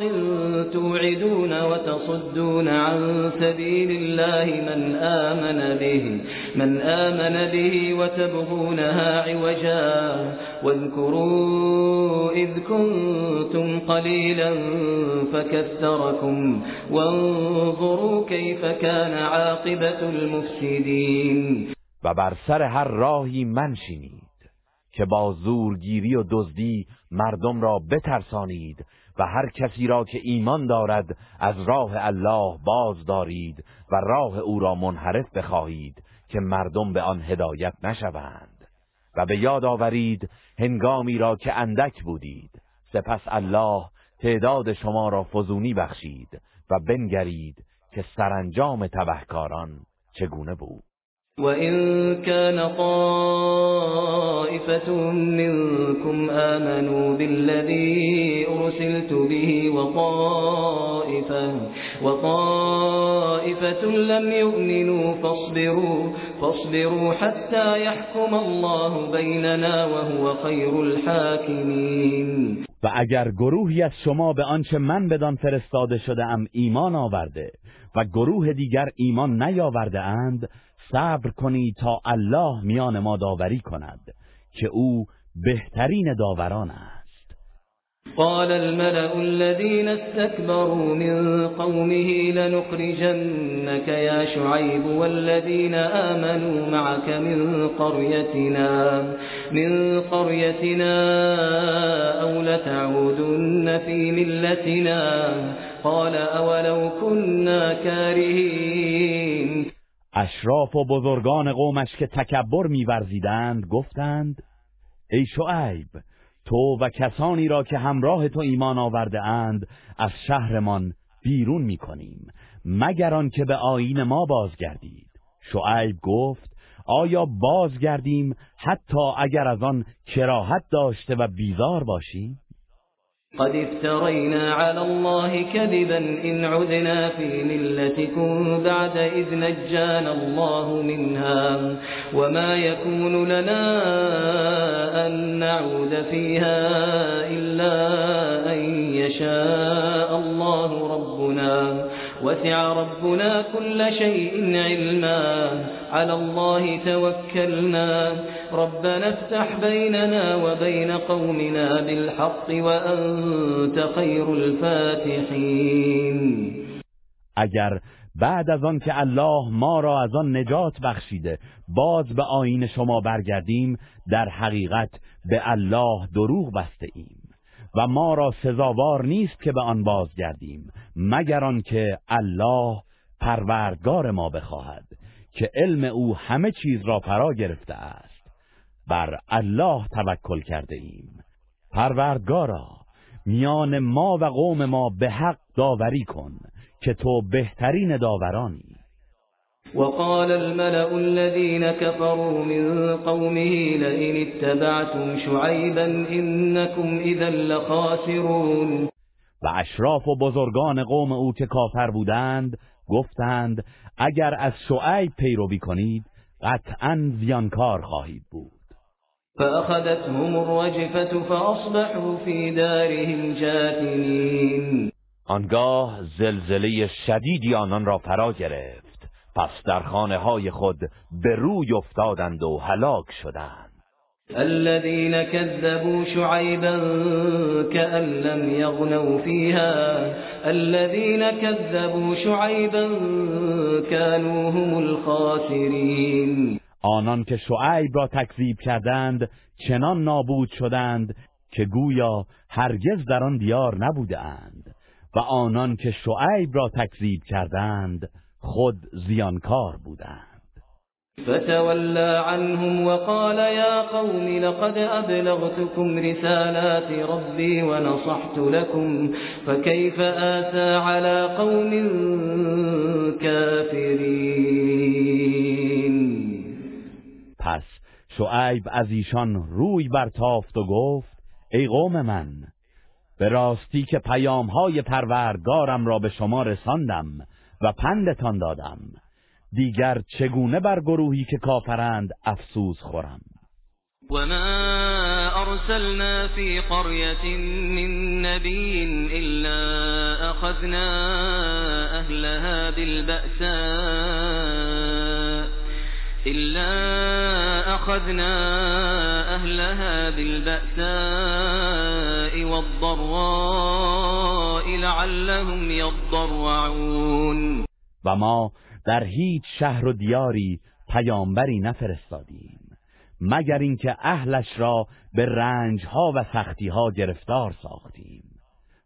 Speaker 3: توعدون وتصدون عن سبيل الله من آمن به من آمن به وتبغونها عوجا واذكروا إذ كنتم قليلا فكثركم وانظروا كيف كان عاقبة المفسدين
Speaker 2: و سر هر راهي منشنين که با زورگیری و دزدی مردم را بترسانید و هر کسی را که ایمان دارد از راه الله باز دارید و راه او را منحرف بخواهید که مردم به آن هدایت نشوند و به یاد آورید هنگامی را که اندک بودید سپس الله تعداد شما را فزونی بخشید و بنگرید که سرانجام تبهکاران چگونه بود
Speaker 3: وَإِن كَانَ طَائِفَةٌ مِنْكُمْ آمَنُوا بِالَّذِي أُرْسِلْتُ بِهِ وَطَائِفَةٌ وَقَائِفَةٌ لَّمْ يُؤْمِنُوا فَاصْبِرُوا فَاصْبِرُوا حَتَّى يَحْكُمَ اللَّهُ بَيْنَنَا وَهُوَ خَيْرُ الْحَاكِمِينَ
Speaker 2: و اگر گروهی از شما به آنچه من بدان فرستاده شده ام ایمان آورده و گروه دیگر ایمان نیاورده اند صبر کنی تا الله میان ما داوری کند که او بهترین داوران است
Speaker 3: قال الملأ الذين استكبروا من قومه لنخرجنك يا شعيب والذين آمنوا معك من قريتنا من قريتنا أو لتعودن في ملتنا قال أولو كنا كارهين
Speaker 2: اشراف و بزرگان قومش که تکبر میورزیدند گفتند ای شعیب تو و کسانی را که همراه تو ایمان آورده اند از شهرمان بیرون میکنیم مگر که به آیین ما بازگردید شعیب گفت آیا بازگردیم حتی اگر از آن کراهت داشته و بیزار باشیم
Speaker 3: قَدِ افْتَرَيْنَا عَلَى اللَّهِ كَذِبًا إِنْ عُدْنَا فِي مِلَّتِكُمْ بَعْدَ إِذْ نَجَّانَا اللَّهُ مِنْهَا وَمَا يَكُونُ لَنَا أَن نَّعُودَ فِيهَا إِلَّا أَن يَشَاءَ اللَّهُ رَبُّنَا وسع ربنا كل شيء علما على الله توكلنا ربنا افتح بيننا وبين قومنا بالحق وأنت خير الفاتحين
Speaker 2: اگر بعد از آن که الله ما را از آن نجات بخشیده باز به آین شما برگردیم در حقیقت به الله دروغ بسته ایم و ما را سزاوار نیست که به آن بازگردیم مگر آنکه الله پروردگار ما بخواهد که علم او همه چیز را فرا گرفته است بر الله توکل کرده ایم پروردگارا میان ما و قوم ما به حق داوری کن که تو بهترین داورانی
Speaker 3: وقال الملأ الذين كفروا من قومه لئن اتبعتم شعيبا انكم اذا لخاسرون
Speaker 2: و اشراف و بزرگان قوم او که کافر بودند گفتند اگر از شعیب پیروی کنید قطعا زیانکار خواهید بود
Speaker 3: فأخذتهم الرجفة فاصبحوا في دارهم جاثمين
Speaker 2: آنگاه زلزله شدیدی آنان را فرا گرفت پس در خانه های خود به روی افتادند و هلاک شدند الذين كذبوا
Speaker 3: شعيبا كأن لم يغنوا فيها الذين كذبوا شعيبا كانوا هم الخاسرين
Speaker 2: آنان که شعیب را تکذیب کردند چنان نابود شدند که گویا هرگز در آن دیار نبودند و آنان که شعیب را تکذیب کردند خود زیانکار بودند
Speaker 3: فتولى عنهم وقال يا قوم لقد أبلغتكم رسالات ربي ونصحت لكم فكيف آسى على قوم كافرين
Speaker 2: پس شعیب از ایشان روی برتافت و گفت ای قوم من به راستی که پیامهای پروردگارم را به شما رساندم و پندتان دادم دیگر چگونه بر گروهی که کافرند افسوس خورم
Speaker 3: وما ارسلنا في قریت من نبی الا اخذنا اهلها بالبأسان إلا أخذنا أهلها بالبأساء والضراء لعلهم يضرعون
Speaker 2: و ما در هیچ شهر و دیاری پیامبری نفرستادیم مگر اینکه اهلش را به رنجها و سختیها گرفتار ساختیم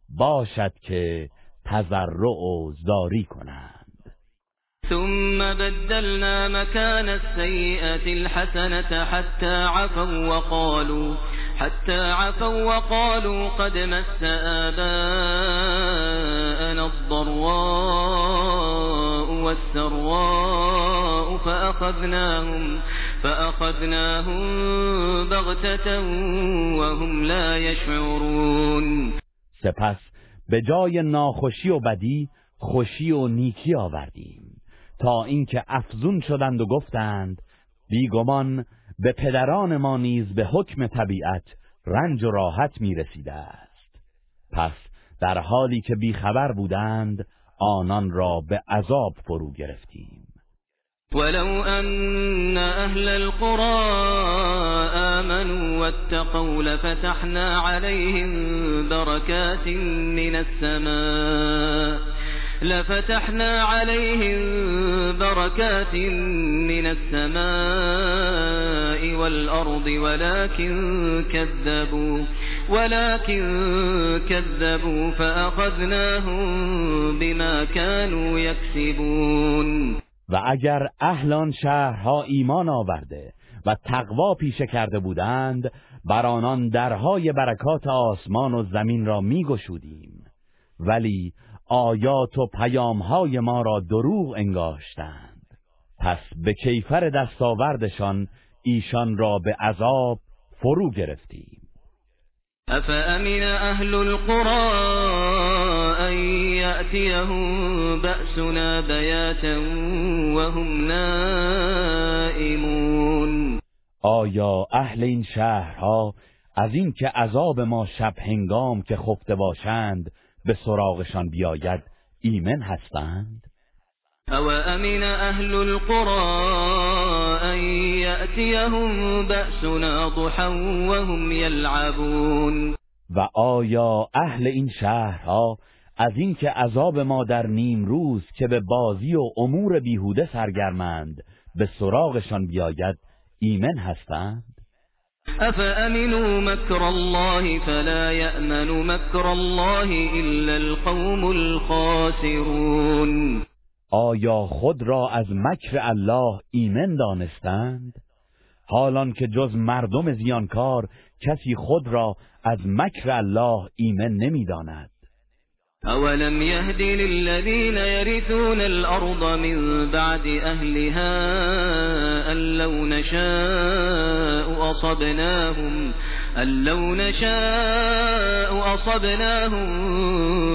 Speaker 2: باشد که تذرع و زاری کنند
Speaker 3: ثُمَّ بَدَّلْنَا مَكَانَ السَّيِّئَةِ الْحَسَنَةَ حَتَّىٰ عَفَوا وَّقَالُوا حَتَّىٰ عَفَوا وَّقَالُوا قَدْ مَسَّ آبَاءَنَا الضَّرَّاءُ وَالسَّرَّاءُ فَأَخَذْنَاهُم بَغْتَةً وَهُمْ لَا يَشْعُرُونَ
Speaker 2: سپس به جای ناخوشی و بدی خوشی و نیکی آوردیم تا اینکه افزون شدند و گفتند بیگمان به پدران ما نیز به حکم طبیعت رنج و راحت می است پس در حالی که بیخبر بودند آنان را به عذاب فرو گرفتیم
Speaker 3: ولو أن أهل القرى آمنوا واتقوا لفتحنا عليهم بركات من السماء لَفَتَحْنَا عَلَيْهِم بَرَكَاتٍ مِّنَ السَّمَاءِ وَالْأَرْضِ ولكن كَذَّبُوا فأخذناهم بِمَا كَانُوا يَكْسِبُونَ و اگر
Speaker 2: اهل آن شهرها ایمان آورده و تقوا پیشه کرده بودند بر آنان درهای برکات آسمان و زمین را میگشودیم ولی آیات و پیامهای ما را دروغ انگاشتند پس به کیفر دستاوردشان ایشان را به عذاب فرو گرفتیم
Speaker 3: افامن اهل القرى ان بأسنا بیاتا وهم نائمون
Speaker 2: آیا اهل این شهرها از اینکه عذاب ما شب هنگام که خفته باشند به سراغشان بیاید ایمن هستند او امین اهل القرى ان و آیا اهل این شهرها از اینکه عذاب ما در نیم روز که به بازی و امور بیهوده سرگرمند به سراغشان بیاید ایمن هستند
Speaker 3: أفأمنوا مَكْرَ اللَّهِ فلا فَلَا يَأْمَنُ مَكْرَ اللَّهِ إِلَّا الْقَوْمُ
Speaker 2: آیا خود را از مکر الله ایمن دانستند؟ حالان که جز مردم زیانکار کسی خود را از مکر الله ایمن نمیداند
Speaker 3: أَوَلَمْ يَهْدِ لِلَّذِينَ يَرِثُونَ الْأَرْضَ مِن بَعْدِ أَهْلِهَا أَن لَّوْ نَشَاءُ أَصَبْنَاهُم أَن لَّوْ نَشَاءُ أَصَبْنَاهُم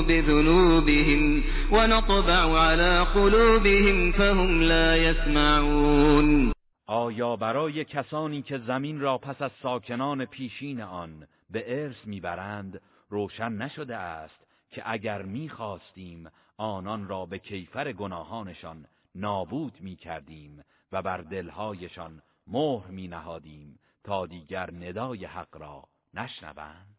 Speaker 3: بِذُنُوبِهِمْ وَنَطْبَعُ عَلَىٰ قُلُوبِهِمْ فَهُمْ لَا يَسْمَعُونَ
Speaker 2: آیا برای کسانی که زمین را پس از ساکنان پیشین آن به ارث میبرند روشن نشده است که اگر میخواستیم آنان را به کیفر گناهانشان نابود میکردیم و بر دلهایشان مهر مینهادیم تا دیگر ندای حق را نشنوند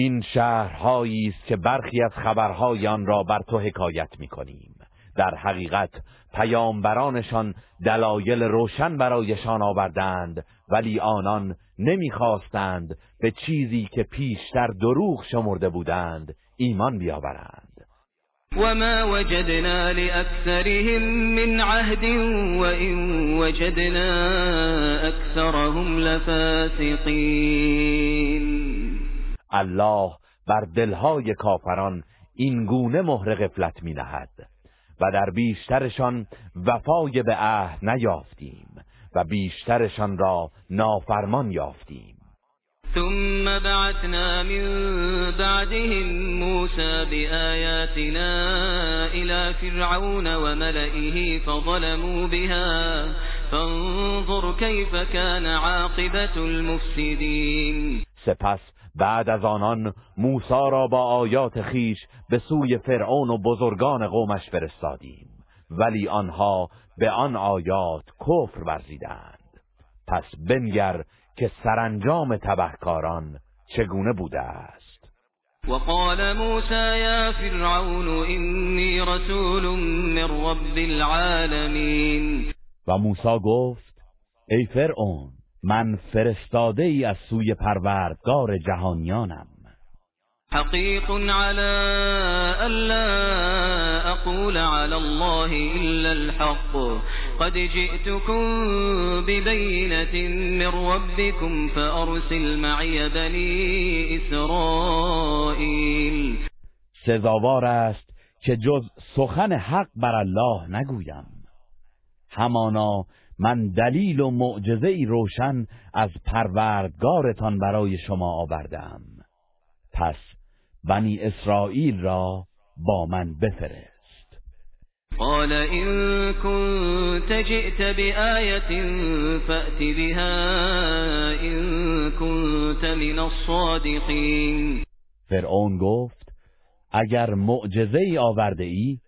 Speaker 2: این شهرهایی است که برخی از خبرهای آن را بر تو حکایت میکنیم در حقیقت پیامبرانشان دلایل روشن برایشان آوردند ولی آنان نمیخواستند به چیزی که پیشتر دروغ شمرده بودند ایمان بیاورند
Speaker 3: ما وجدنا لأكثرهم من عهد این وجدنا اکثرهم لفاسقين
Speaker 2: الله بر دلهای کافران این گونه مهر غفلت می و در بیشترشان وفای به عهد نیافتیم و بیشترشان را نافرمان یافتیم
Speaker 3: ثم بعثنا من بعدهم موسى بآياتنا إلى فرعون وملئه فظلموا بها فانظر كيف كان عاقبة المفسدين
Speaker 2: سپس بعد از آنان موسی را با آیات خیش به سوی فرعون و بزرگان قومش فرستادیم ولی آنها به آن آیات کفر ورزیدند پس بنگر که سرانجام تبهکاران چگونه بوده است
Speaker 3: وقال موسى یا فرعون انی رسول من رب العالمین.
Speaker 2: و موسا گفت ای فرعون من فرستاده ای از سوی پروردگار جهانیانم
Speaker 3: حقیق على الا اقول على الله الا الحق قد جئتكم ببينة من ربكم فارسل معي بني اسرائيل
Speaker 2: سزاوار است که جز سخن حق بر الله نگویم همانا من دلیل و معجزه روشن از پروردگارتان برای شما آوردم پس بنی اسرائیل را با من بفرست
Speaker 3: قال این جئت بها من الصادقین
Speaker 2: فرعون گفت اگر معجزه ای آورده ای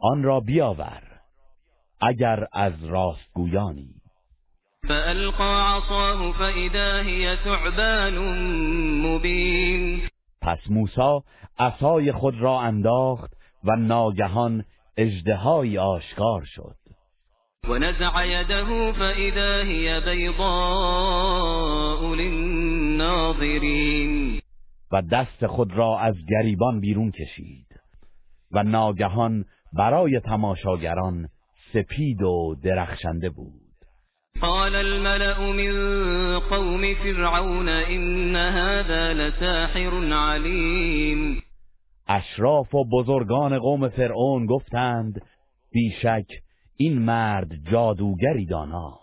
Speaker 2: آن را بیاور اگر از راستگویانی
Speaker 3: فالقا عصاه فاذا هي ثعبان مبين
Speaker 2: پس موسی عصای خود را انداخت و ناگهان اجدهای آشکار شد
Speaker 3: و نزع یده فاذا هی بيضاء للناظرین
Speaker 2: و دست خود را از گریبان بیرون کشید و ناگهان برای تماشاگران سپید و
Speaker 3: درخشنده بود قال الملأ من قوم فرعون إن هذا لساحر عليم
Speaker 2: اشراف و بزرگان قوم فرعون گفتند بیشک این مرد جادوگری داناست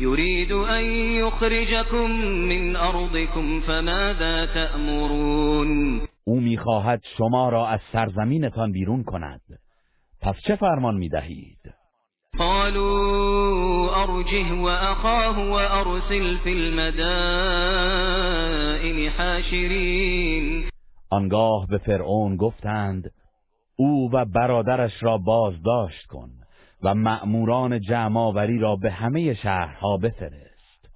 Speaker 3: یرید ان یخرجکم من ارضکم فماذا تأمرون
Speaker 2: او میخواهد شما را از سرزمینتان بیرون کند پس چه فرمان میدهید
Speaker 3: قالوا اخاه و ارسل فی المدائن حاشرین
Speaker 2: آنگاه به فرعون گفتند او و برادرش را بازداشت کن و مأموران جمعآوری را به همه شهرها بفرست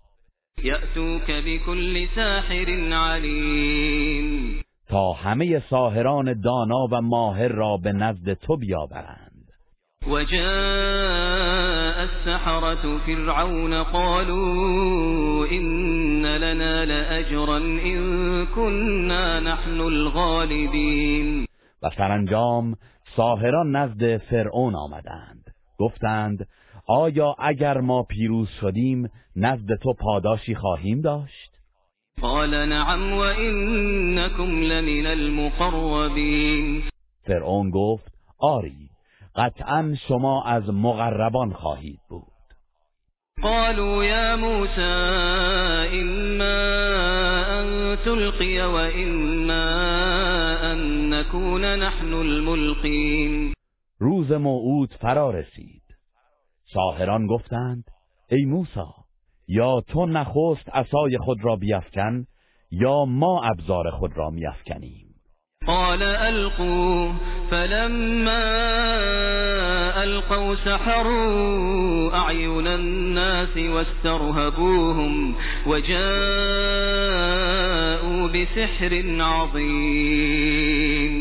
Speaker 3: یأتوک بكل ساحر علیم
Speaker 2: تا همه ساهران دانا و ماهر را به نزد تو بیاورند و
Speaker 3: جاء السحرة فرعون قالوا این لنا لأجرا ان كنا نحن الغالبین
Speaker 2: و سرانجام ساهران نزد فرعون آمدند گفتند آیا اگر ما پیروز شدیم نزد تو پاداشی خواهیم داشت
Speaker 3: قال نعم وإنكم لمن المقربین
Speaker 2: فرعون گفت آری قطعا شما از مقربان خواهید بود
Speaker 3: قالوا يا موسى إما أن تلقي وإما أن نكون نحن الملقين
Speaker 2: روز موعود فرا رسید ساهران گفتند ای موسی یا تو نخست عصای خود را بیفکن یا ما ابزار خود را میافکنیم
Speaker 3: قال القوا فلما القوا سحروا اعین الناس واسترهبوهم وجاءوا بسحر عظیم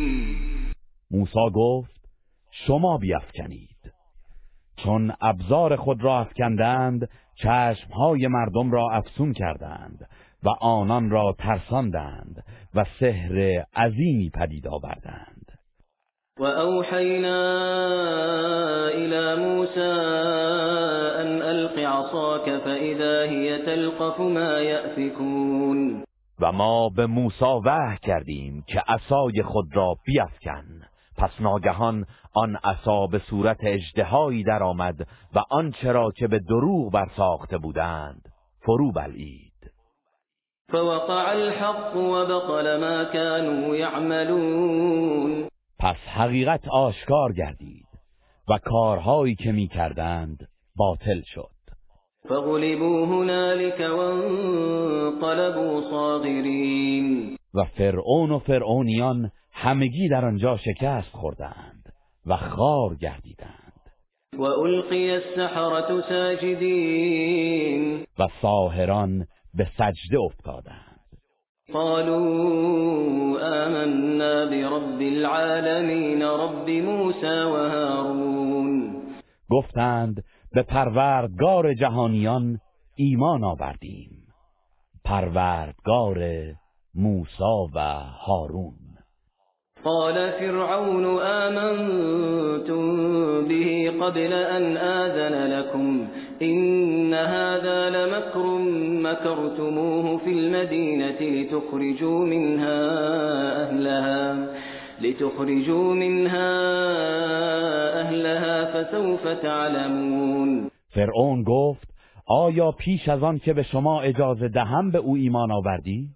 Speaker 2: موسی گفت شما بیافکنید چون ابزار خود را افکندند های مردم را افسون کردند و آنان را ترساندند و سحر عظیمی پدید آوردند
Speaker 3: و اوحینا الى موسى ان الق عصاك فاذا هي تلقف ما يأفكون
Speaker 2: و ما به موسی وحی کردیم که عصای خود را بیفکن پس ناگهان آن عصا به صورت اجدهایی درآمد و آنچه را که به دروغ برساخته بودند فرو بلعید
Speaker 3: فوقع الحق و بطل ما كانوا يعملون
Speaker 2: پس حقیقت آشکار گردید و کارهایی که میکردند باطل شد
Speaker 3: فغلبوا هنالك وانقلبوا صاغرین
Speaker 2: و فرعون و فرعونیان همگی در آنجا شکست خوردند و خار گردیدند و
Speaker 3: القی السحرة ساجدین
Speaker 2: و ساهران به سجده افتادند
Speaker 3: قالوا آمنا برب العالمین رب موسی و هارون
Speaker 2: گفتند به پروردگار جهانیان ایمان آوردیم پروردگار موسی و هارون
Speaker 3: قال فرعون آمنتم به قبل أن آذن لكم إن هذا لمكر مكرتموه في المدينة لتخرجوا منها أهلها لتخرجوا منها أهلها فسوف تعلمون
Speaker 2: فرعون گفت آیا پیش از آن که به شما اجازه دهم به او ایمان آوردی؟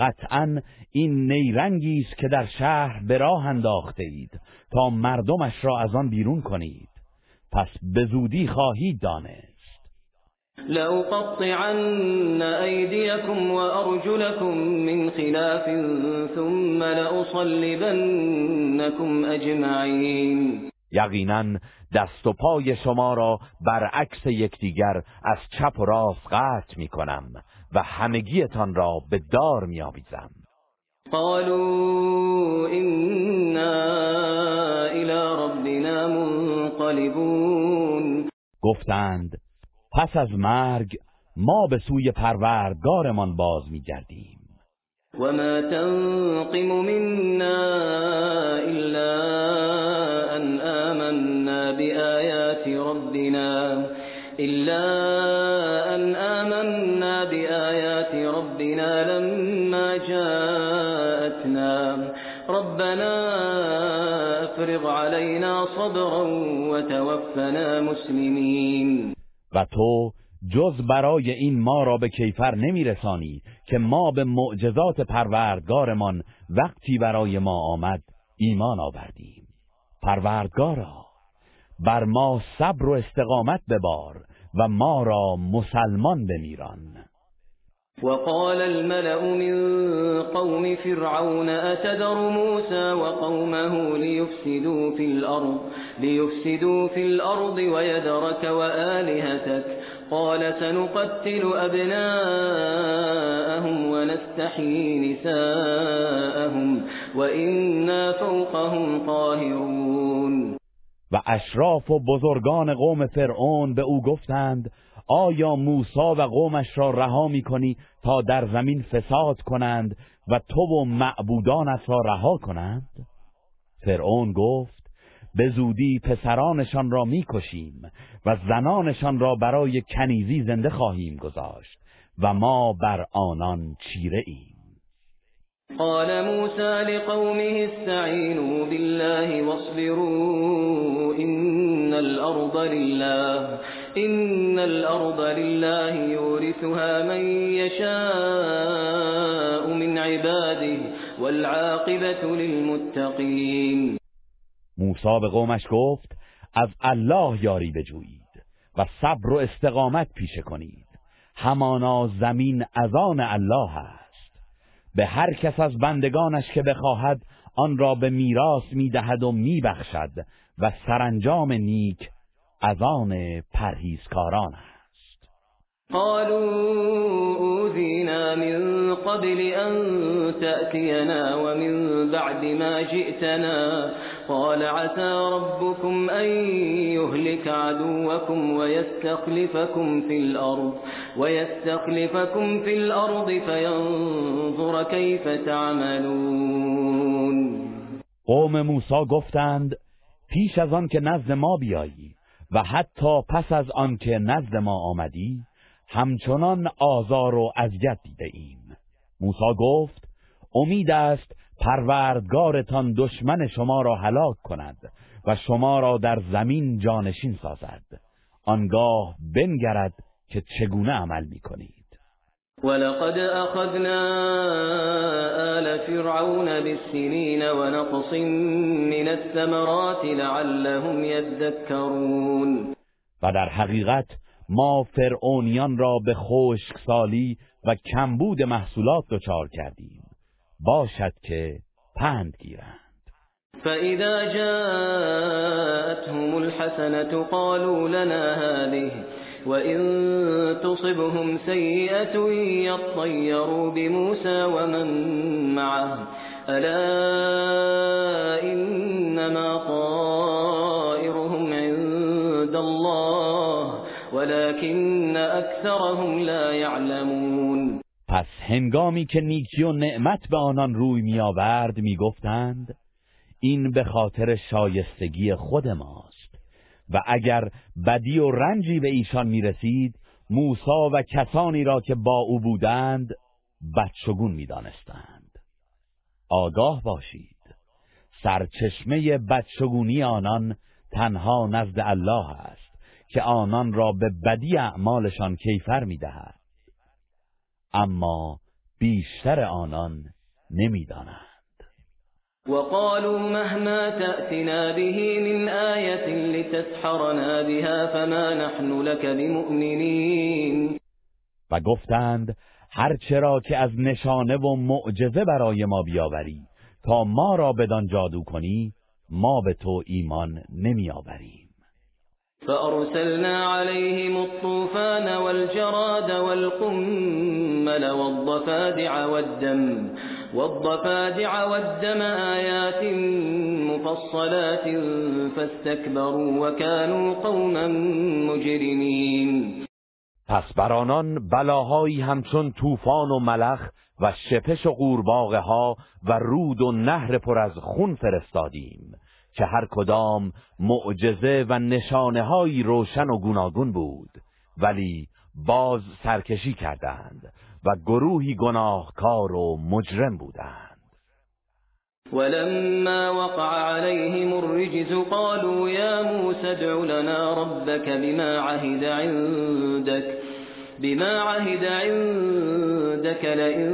Speaker 2: قطعا این نیرنگی است که در شهر به راه انداخته اید تا مردمش را از آن بیرون کنید پس به زودی خواهید دانست
Speaker 3: لو قطعن ایدیکم و من خلاف ثم
Speaker 2: اجمعین یقینا دست و پای شما را برعکس یکدیگر از چپ و راست قطع می کنم و همگیتان را به دار میآویزم
Speaker 3: قالوا انا الی ربنا منقلبون
Speaker 2: گفتند پس از مرگ ما به سوی پروردگارمان باز میگردیم
Speaker 3: و ما تنقم منا الا ان آمنا بآیات ربنا إلا أن آمنا بآيات ربنا لما جاءتنا ربنا افرغ علينا صبرا وتوفنا مسلمين
Speaker 2: و تو جز برای این ما را به کیفر نمیرسانی که ما به معجزات پروردگارمان وقتی برای ما آمد ایمان آوردیم پروردگارا بر ما صبر و استقامت ببار و ما را مسلمان بمیران
Speaker 3: وقال الملأ من قوم فرعون أتذر موسى وقومه ليفسدوا في الأرض ليفسدوا في الأرض ويدرك وآلهتك قال سنقتل أبناءهم ونستحيي نساءهم وإنا فوقهم قاهرون
Speaker 2: و اشراف و بزرگان قوم فرعون به او گفتند آیا موسا و قومش را رها می کنی تا در زمین فساد کنند و تو و معبودانت را رها کنند؟ فرعون گفت به زودی پسرانشان را میکشیم و زنانشان را برای کنیزی زنده خواهیم گذاشت و ما بر آنان چیره ایم.
Speaker 3: قال موسى لقومه استعينوا بالله واصبروا إن الأرض لله إن الأرض لله يورثها من يشاء من عباده والعاقبة للمتقين
Speaker 2: موسى به گفت از الله یاری بجویید و صبر و استقامت پیشه کنید همانا زمین از الله است به هر کس از بندگانش که بخواهد آن را به میراث میدهد و میبخشد و سرانجام نیک از آن پرهیزکاران
Speaker 3: قالوا أوذينا من قبل أن تأتينا ومن بعد ما جئتنا قال عسى ربكم أن يهلك عدوكم ويستخلفكم في الأرض ويستخلفكم في الأرض فينظر كيف تعملون
Speaker 2: قوم موسى گفتند پیش از آن که نزد ما بیایی و حتی پس از آن که نزد ما آمدی همچنان آزار و اذیت دیده ایم موسی گفت امید است پروردگارتان دشمن شما را هلاک کند و شما را در زمین جانشین سازد آنگاه بنگرد که چگونه عمل میکنید
Speaker 3: ولقد اخذنا آل فرعون و ونقص من الثمرات لعلهم يذكرون
Speaker 2: و در حقیقت ما فرعونیان را به سالی و کمبود محصولات دچار کردیم باشد که پند گیرند
Speaker 3: فإذا جاءتهم الحسنة قالوا لنا هذه وإن تصبهم سيئة يطيروا بموسى ومن معه ألا إنما ولكن اكثرهم لا يعلمون
Speaker 2: پس هنگامی که نیکی و نعمت به آنان روی میآورد میگفتند این به خاطر شایستگی خود ماست و اگر بدی و رنجی به ایشان رسید موسا و کسانی را که با او بودند بدشگون میدانستند آگاه باشید سرچشمه بدشگونی آنان تنها نزد الله است که آنان را به بدی اعمالشان کیفر میدهد اما بیشتر آنان نمیدانند
Speaker 3: وقالوا مهما تأتنا به من آية لتسحرنا بها فما نحن لك بمؤمنین
Speaker 2: و گفتند هر چرا که از نشانه و معجزه برای ما بیاوری تا ما را بدان جادو کنی ما به تو ایمان نمیآوریم
Speaker 3: فأرسلنا عليهم الطوفان والجراد والقمل والضفادع والدم والضفادع والدم آيات مفصلات فاستكبروا وكانوا قوما مجرمين
Speaker 2: پس بر آنان بلاهایی همچون طوفان و ملخ و شپش و قورباغه ها و رود و نهر پر از خون فرستادیم که هر کدام معجزه و نشانه های روشن و گوناگون بود ولی باز سرکشی کردند و گروهی گناهکار و مجرم بودند
Speaker 3: ولما وقع عليهم الرجز قالوا يا موسى ادع لنا ربك بما عهد عندك بما عهد عندك لئن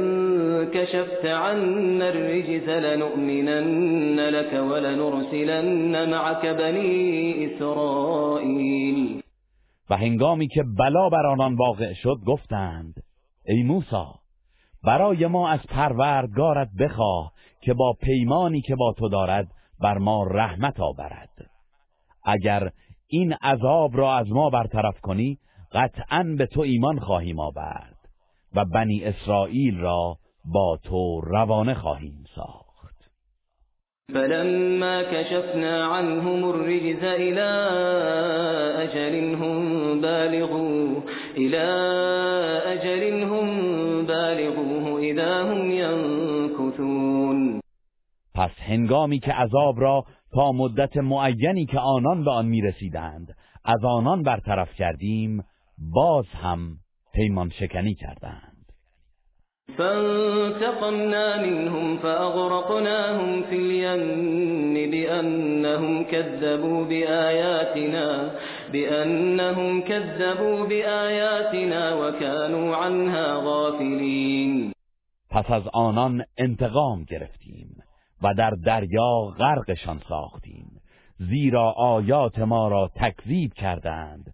Speaker 3: كشفت عنا الرجس لنؤمنن لك ولنرسلن معك بني اسرائیل
Speaker 2: و هنگامی که بلا بر آنان واقع شد گفتند ای موسا برای ما از پروردگارت بخواه که با پیمانی که با تو دارد بر ما رحمت آورد اگر این عذاب را از ما برطرف کنی قطعا به تو ایمان خواهیم آورد و بنی اسرائیل را با تو روانه خواهیم ساخت
Speaker 3: فلما کشفنا عنهم الرجز الى اجل هم بالغوه الى اجل هم اذا هم
Speaker 2: پس هنگامی که عذاب را تا مدت معینی که آنان به آن میرسیدند از آنان برطرف کردیم باز هم پیمان شکنی کردند
Speaker 3: فانتقمنا منهم فاغرقناهم في اليم بأنهم كذبوا باياتنا بأنهم كذبوا باياتنا وكانوا عنها غافلين
Speaker 2: پس از آنان انتقام گرفتیم و در دریا غرقشان ساختیم زیرا آیات ما را تکذیب کردند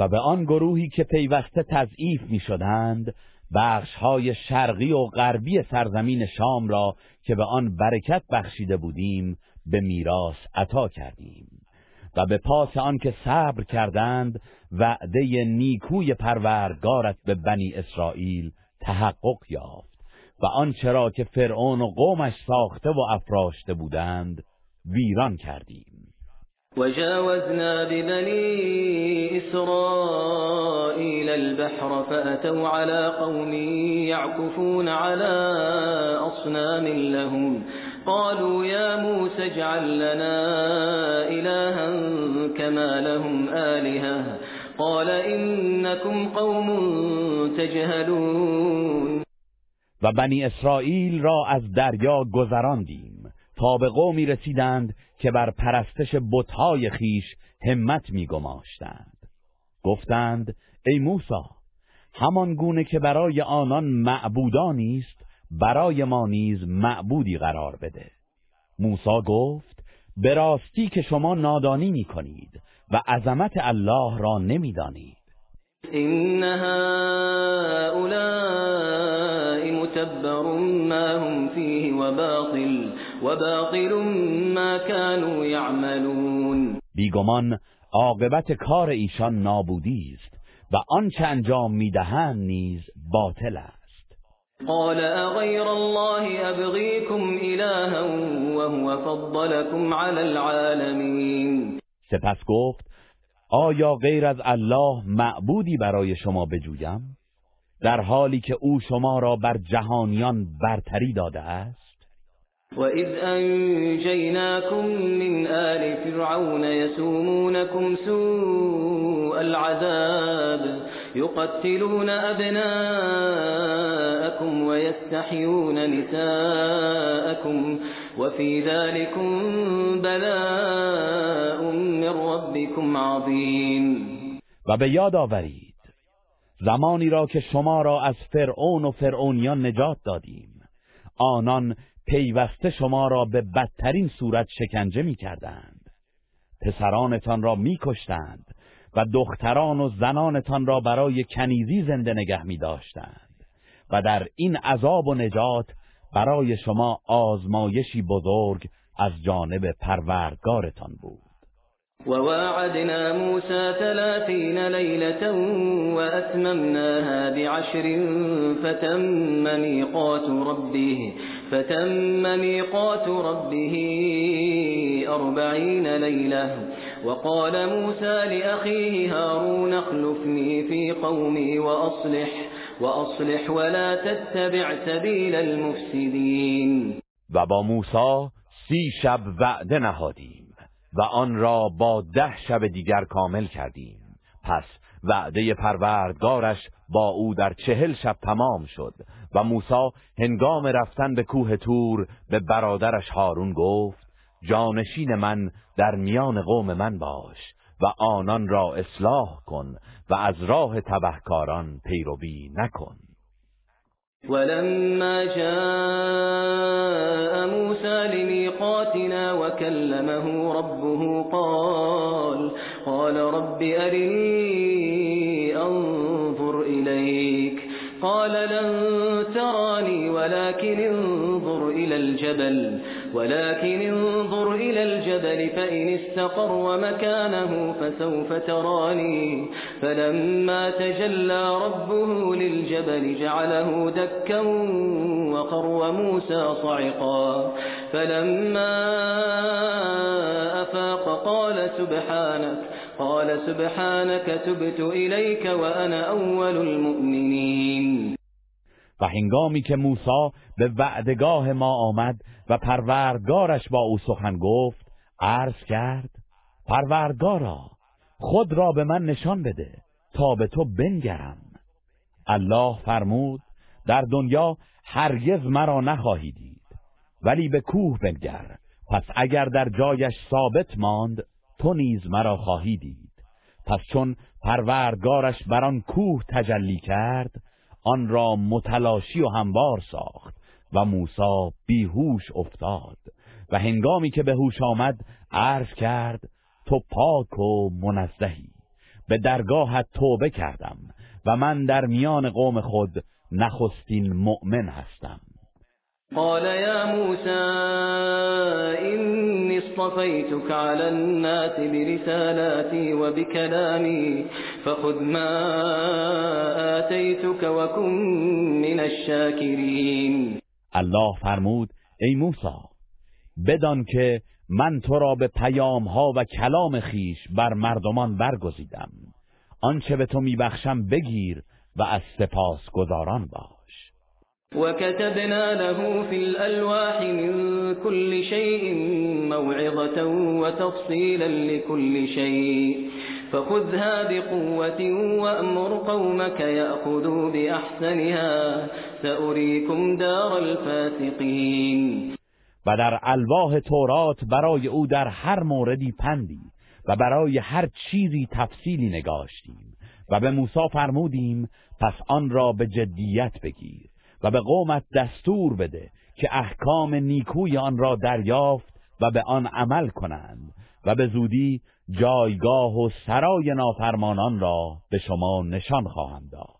Speaker 2: و به آن گروهی که پیوسته تضعیف می شدند بخشهای شرقی و غربی سرزمین شام را که به آن برکت بخشیده بودیم به میراث عطا کردیم و به پاس آن که صبر کردند وعده نیکوی پروردگارت به بنی اسرائیل تحقق یافت و آنچه را که فرعون و قومش ساخته و افراشته بودند ویران کردیم
Speaker 3: وجاوزنا ببني إسرائيل البحر فأتوا على قوم يعكفون على أصنام لهم قالوا يا موسى اجعل لنا إلها كما لهم آلهة قال إنكم قوم تجهلون
Speaker 2: و إسرائيل اسرائیل را از دریا گذراندیم تا به قومی رسیدند که بر پرستش بتهای خیش همت میگماشتند گفتند ای موسی همان گونه که برای آنان معبودانی است برای ما نیز معبودی قرار بده موسی گفت به راستی که شما نادانی میکنید و عظمت الله را نمیدانید
Speaker 3: این هؤلاء متبر ما هم فیه و باطل كانوا
Speaker 2: يعملون بیگمان عاقبت کار ایشان نابودی است و آنچه انجام میدهند نیز باطل است قال الله وهو فضلكم على العالمين سپس گفت آیا غیر از الله معبودی برای شما بجویم در حالی که او شما را بر جهانیان برتری داده است
Speaker 3: وَإِذْ أَنجَيْنَاكُم مِّنْ آلِ فِرْعَوْنَ يَسُومُونَكُمْ سُوءَ الْعَذَابِ يُقَتِّلُونَ أَبْنَاءَكُمْ وَيَسْتَحْيُونَ نِسَاءَكُمْ وَفِي ذَلِكُمْ بَلَاءٌ مِّن رَّبِّكُمْ عَظِيمٌ
Speaker 2: وَبَيَادَ به آورید زمانی را که شما را از فرعون و فرعونیان نجات دادیم آنان پیوسته شما را به بدترین صورت شکنجه می کردند. پسرانتان را می کشتند و دختران و زنانتان را برای کنیزی زنده نگه می داشتند و در این عذاب و نجات برای شما آزمایشی بزرگ از جانب پروردگارتان بود.
Speaker 3: وواعدنا موسى ثلاثين ليلة وأتممناها بعشر فتم ميقات ربه فتم ميقات ربه أربعين ليلة وقال موسى لأخيه هارون اخلفني في قومي وأصلح وأصلح ولا تتبع سبيل المفسدين
Speaker 2: بابا موسى سي شب بعد نهادی و آن را با ده شب دیگر کامل کردیم پس وعده پروردگارش با او در چهل شب تمام شد و موسا هنگام رفتن به کوه تور به برادرش هارون گفت جانشین من در میان قوم من باش و آنان را اصلاح کن و از راه تبهکاران پیروی نکن
Speaker 3: وَلَمَّا جَاءَ مُوسَىٰ لِمِيقَاتِنَا وَكَلَّمَهُ رَبُّهُ قَالَ رَبِّ أَرِنِي أَنظُرْ إِلَيْكَ ۚ قَالَ لَن تَرَانِي وَلَٰكِنِ انظُرْ إِلَى الْجَبَلِ ولكن انظر إلى الجبل فإن استقر مكانه فسوف تراني فلما تجلى ربه للجبل جعله دكا وقر موسى صعقا فلما أفاق قال سبحانك قال سبحانك تبت إليك وأنا أول المؤمنين
Speaker 2: و هنگامی که موسی به وعدگاه ما آمد و پروردگارش با او سخن گفت عرض کرد پروردگارا خود را به من نشان بده تا به تو بنگرم الله فرمود در دنیا هرگز مرا نخواهی دید ولی به کوه بنگر پس اگر در جایش ثابت ماند تو نیز مرا خواهی دید پس چون پروردگارش بر آن کوه تجلی کرد آن را متلاشی و هموار ساخت و موسا بیهوش افتاد و هنگامی که به هوش آمد عرض کرد تو پاک و منزهی به درگاهت توبه کردم و من در میان قوم خود نخستین مؤمن هستم
Speaker 3: قال يا موسى إني اصطفيتك على الناس برسالاتي وبكلامي فخذ ما آتيتك وكن من الشاكرين
Speaker 2: الله فرمود ای موسی بدان که من تو را به پیام ها و کلام خیش بر مردمان برگزیدم آنچه به تو میبخشم بگیر و از سپاس گذاران باش
Speaker 3: وكتبنا له في الألواح من كل شيء موعظة وتفصيلا لكل شيء فخذها بقوة وأمر قومك يأخذوا بأحسنها سأريكم دار الفاسقين
Speaker 2: و در الواح تورات برای او در هر موردی پندی و برای هر چیزی تفصیلی نگاشتیم و به موسی فرمودیم پس آن را به جدیت بگیر و به قومت دستور بده که احکام نیکوی آن را دریافت و به آن عمل کنند و به زودی جایگاه و سرای نافرمانان را به شما نشان خواهم داد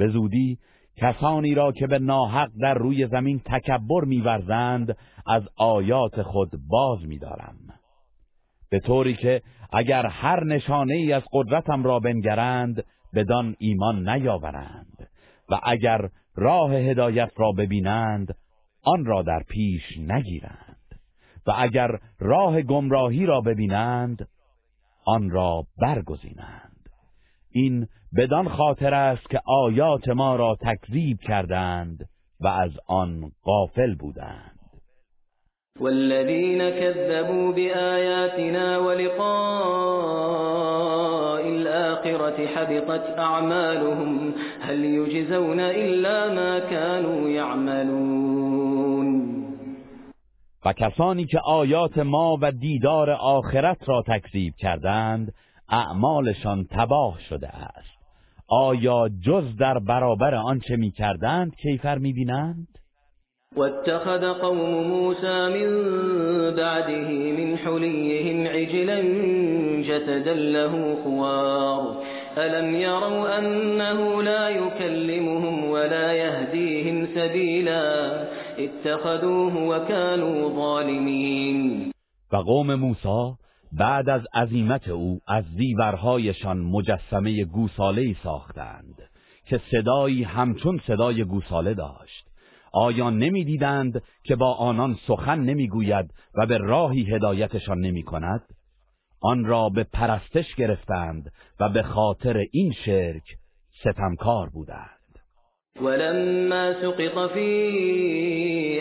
Speaker 2: به زودی کسانی را که به ناحق در روی زمین تکبر میورزند از آیات خود باز میدارم به طوری که اگر هر نشانه ای از قدرتم را بنگرند بدان ایمان نیاورند و اگر راه هدایت را ببینند آن را در پیش نگیرند و اگر راه گمراهی را ببینند آن را برگزینند این بدان خاطر است که آیات ما را تکذیب کردند و از آن غافل بودند
Speaker 3: والذین كذبوا بآیاتنا ولقاء الآخرة حبطت اعمالهم هل یجزون الا ما كانوا یعملون
Speaker 2: و کسانی که آیات ما و دیدار آخرت را تکذیب کردند اعمالشان تباه شده است آیا جز در برابر آنچه میکردند کیفر
Speaker 3: و اتخذ قوم موسى من بعده من حليهم عجلا جسدا له خوار ألم يروا أنه لا يكلمهم ولا يهديهم سبيلا اتخذوه وكانوا ظالمين
Speaker 2: و قوم موسى بعد از عظیمت او از زیورهایشان مجسمه گوساله ساختند که صدایی همچون صدای گوساله داشت آیا نمیدیدند که با آنان سخن نمیگوید و به راهی هدایتشان نمی کند؟ آن را به پرستش گرفتند و به خاطر این شرک ستمکار بودند
Speaker 3: ولما سقط في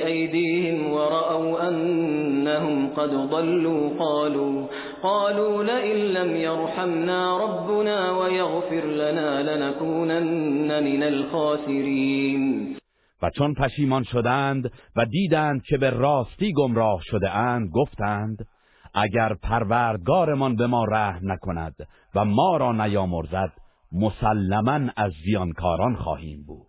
Speaker 3: أيديهم ورأوا أنهم قد ضلوا قالوا قالوا لئن لم يرحمنا ربنا ويغفر لنا لنكونن من الخاسرين
Speaker 2: و چون پشیمان شدند و دیدند که به راستی گمراه شده اند گفتند اگر پروردگارمان به ما رحم نکند و ما را نیامرزد مسلما از زیانکاران خواهیم بود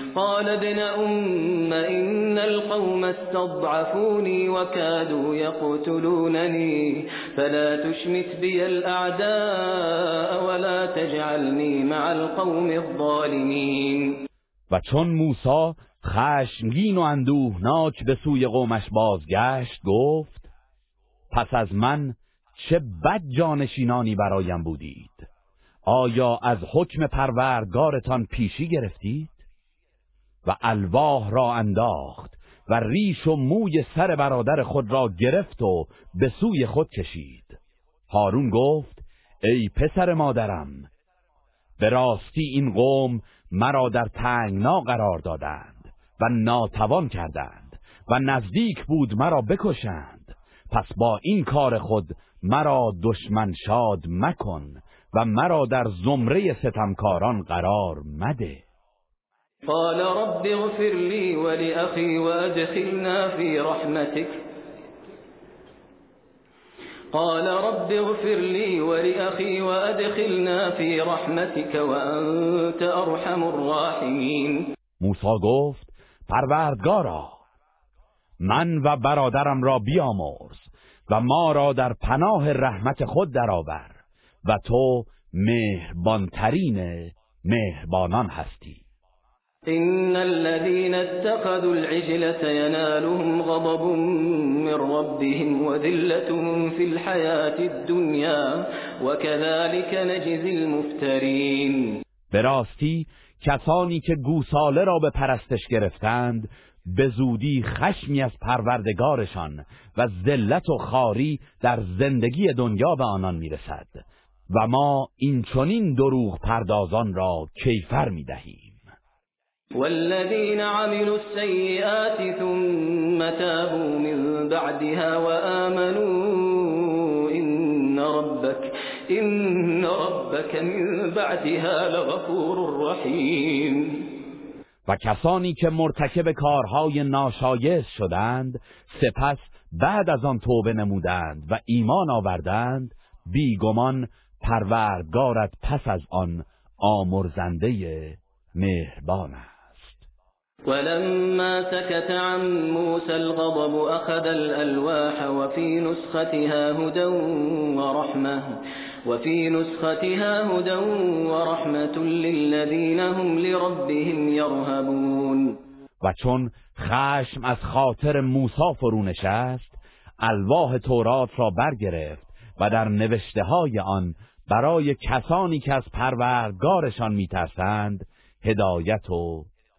Speaker 3: قال ابن أم إن القوم استضعفوني وكادوا يقتلونني فلا تشمت بي الأعداء ولا تجعلني مع القوم الظالمين
Speaker 2: و چون موسی خشمگین و اندوهناک به سوی قومش بازگشت گفت پس از من چه بد جانشینانی برایم بودید آیا از حکم پروردگارتان پیشی گرفتید؟ و الواح را انداخت و ریش و موی سر برادر خود را گرفت و به سوی خود کشید هارون گفت ای پسر مادرم به راستی این قوم مرا در تنگنا قرار دادند و ناتوان کردند و نزدیک بود مرا بکشند پس با این کار خود مرا دشمن شاد مکن و مرا در زمره ستمکاران قرار مده قال رب اغفر لي ولأخي وأدخلنا
Speaker 3: في رحمتك قال رب اغفر لي ولأخي وأدخلنا في رحمتك وأنت أرحم الراحمين
Speaker 2: موسا گفت پروردگارا من و برادرم را بیامرز و ما را در پناه رحمت خود درآور و تو مهربانترین مهربانان هستی
Speaker 3: إن الذين اتخذوا العجلة ينالهم غضب من ربهم وذلة في الحياة الدنيا وكذلك نجزي المفترين
Speaker 2: به راستی کسانی که گوساله را به پرستش گرفتند به زودی خشمی از پروردگارشان و ذلت و خاری در زندگی دنیا به آنان میرسد و ما این چونین دروغ پردازان را کیفر میدهیم
Speaker 3: والذين عملوا السيئات ثم تابوا من بعدها وآمنوا إن ربك إن ربك من بعدها لغفور رحيم
Speaker 2: و کسانی که مرتکب کارهای ناشایست شدند سپس بعد از آن توبه نمودند و ایمان آوردند بیگمان پروردگارت پس از آن آمرزنده مهربان
Speaker 3: ولما سكت عن موسى الغضب أخذ الألواح وفي نسختها هدى ورحمة وفي نسختها هدى ورحمة للذين هم لربهم يرهبون
Speaker 2: و چون خشم از خاطر موسی فرو نشست الواح تورات را برگرفت و در نوشته های آن برای کسانی که از پروردگارشان میترسند هدایت و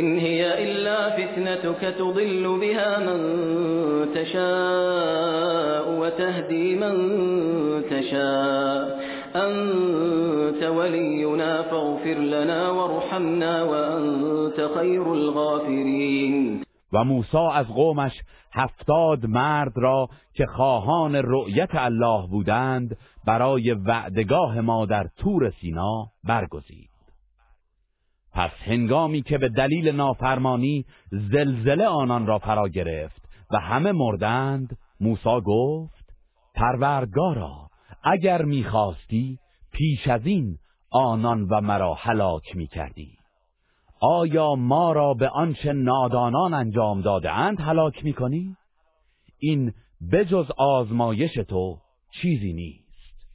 Speaker 3: إن هي إلا فتنتك تضل بها من تشاء وتهدي من تشاء أنت ولينا فاغفر لنا وارحمنا وأنت خير الغافرين
Speaker 2: و موسا از قومش هفتاد مرد را که خواهان رؤیت الله بودند برای وعدگاه ما در تور سینا برگزید پس هنگامی که به دلیل نافرمانی زلزله آنان را فرا گرفت و همه مردند موسا گفت پروردگارا اگر میخواستی پیش از این آنان و مرا هلاک میکردی آیا ما را به آنچه نادانان انجام داده اند هلاک میکنی؟ این بجز آزمایش تو چیزی نیست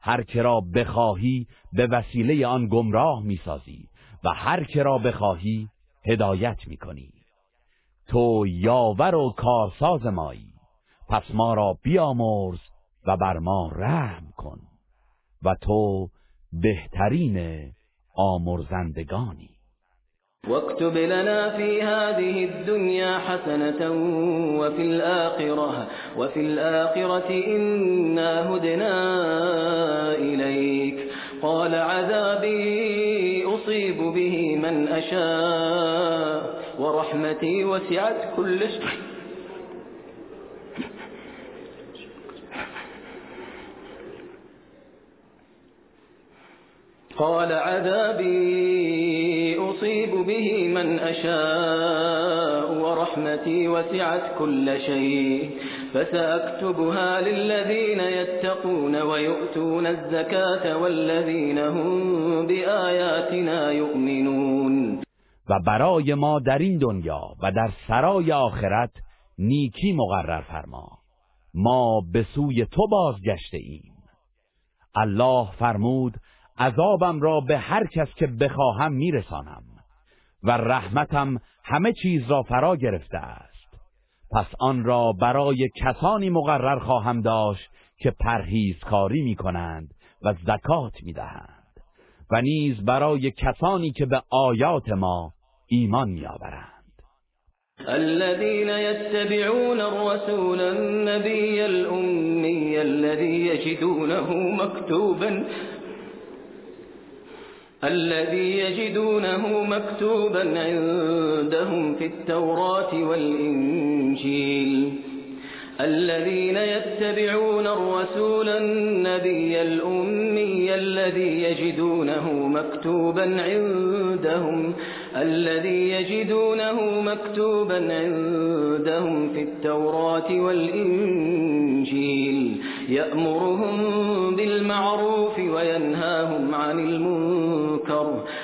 Speaker 2: هر را بخواهی به وسیله آن گمراه میسازی و هر که را بخواهی هدایت میکنی تو یاور و کارساز مایی پس ما را بیامرز و بر ما رحم کن و تو بهترین آمرزندگانی
Speaker 3: واكتب لنا في هذه الدنيا حسنة وفي الآخرة, وفي الآخرة إنا هدنا إليك قال عذابي أصيب به من أشاء ورحمتي وسعت كل شيء قال عذابي أصيب به من أشاء ورحمتي وسعت كل شيء فسأكتبها للذين يتقون ويؤتون الزكاة والذين هم بآياتنا يؤمنون
Speaker 2: و برای ما در این دنیا و در سرای آخرت نیکی مقرر فرما ما به سوی تو بازگشته ایم الله فرمود عذابم را به هر کس که بخواهم میرسانم و رحمتم همه چیز را فرا گرفته است پس آن را برای کسانی مقرر خواهم داشت که پرهیزکاری می کنند و زکات می دهند و نیز برای کسانی که به آیات ما ایمان می آورند.
Speaker 3: الذين يتبعون الرسول النبي الأمي الذي يجدونه الذي يجدونه مكتوبا عندهم في التوراة والإنجيل الذين يتبعون الرسول النبي الأمي الذي يجدونه مكتوبا عندهم الذي يجدونه مكتوبا عندهم في التوراة والإنجيل يأمرهم بالمعروف وينهاهم عن المنكر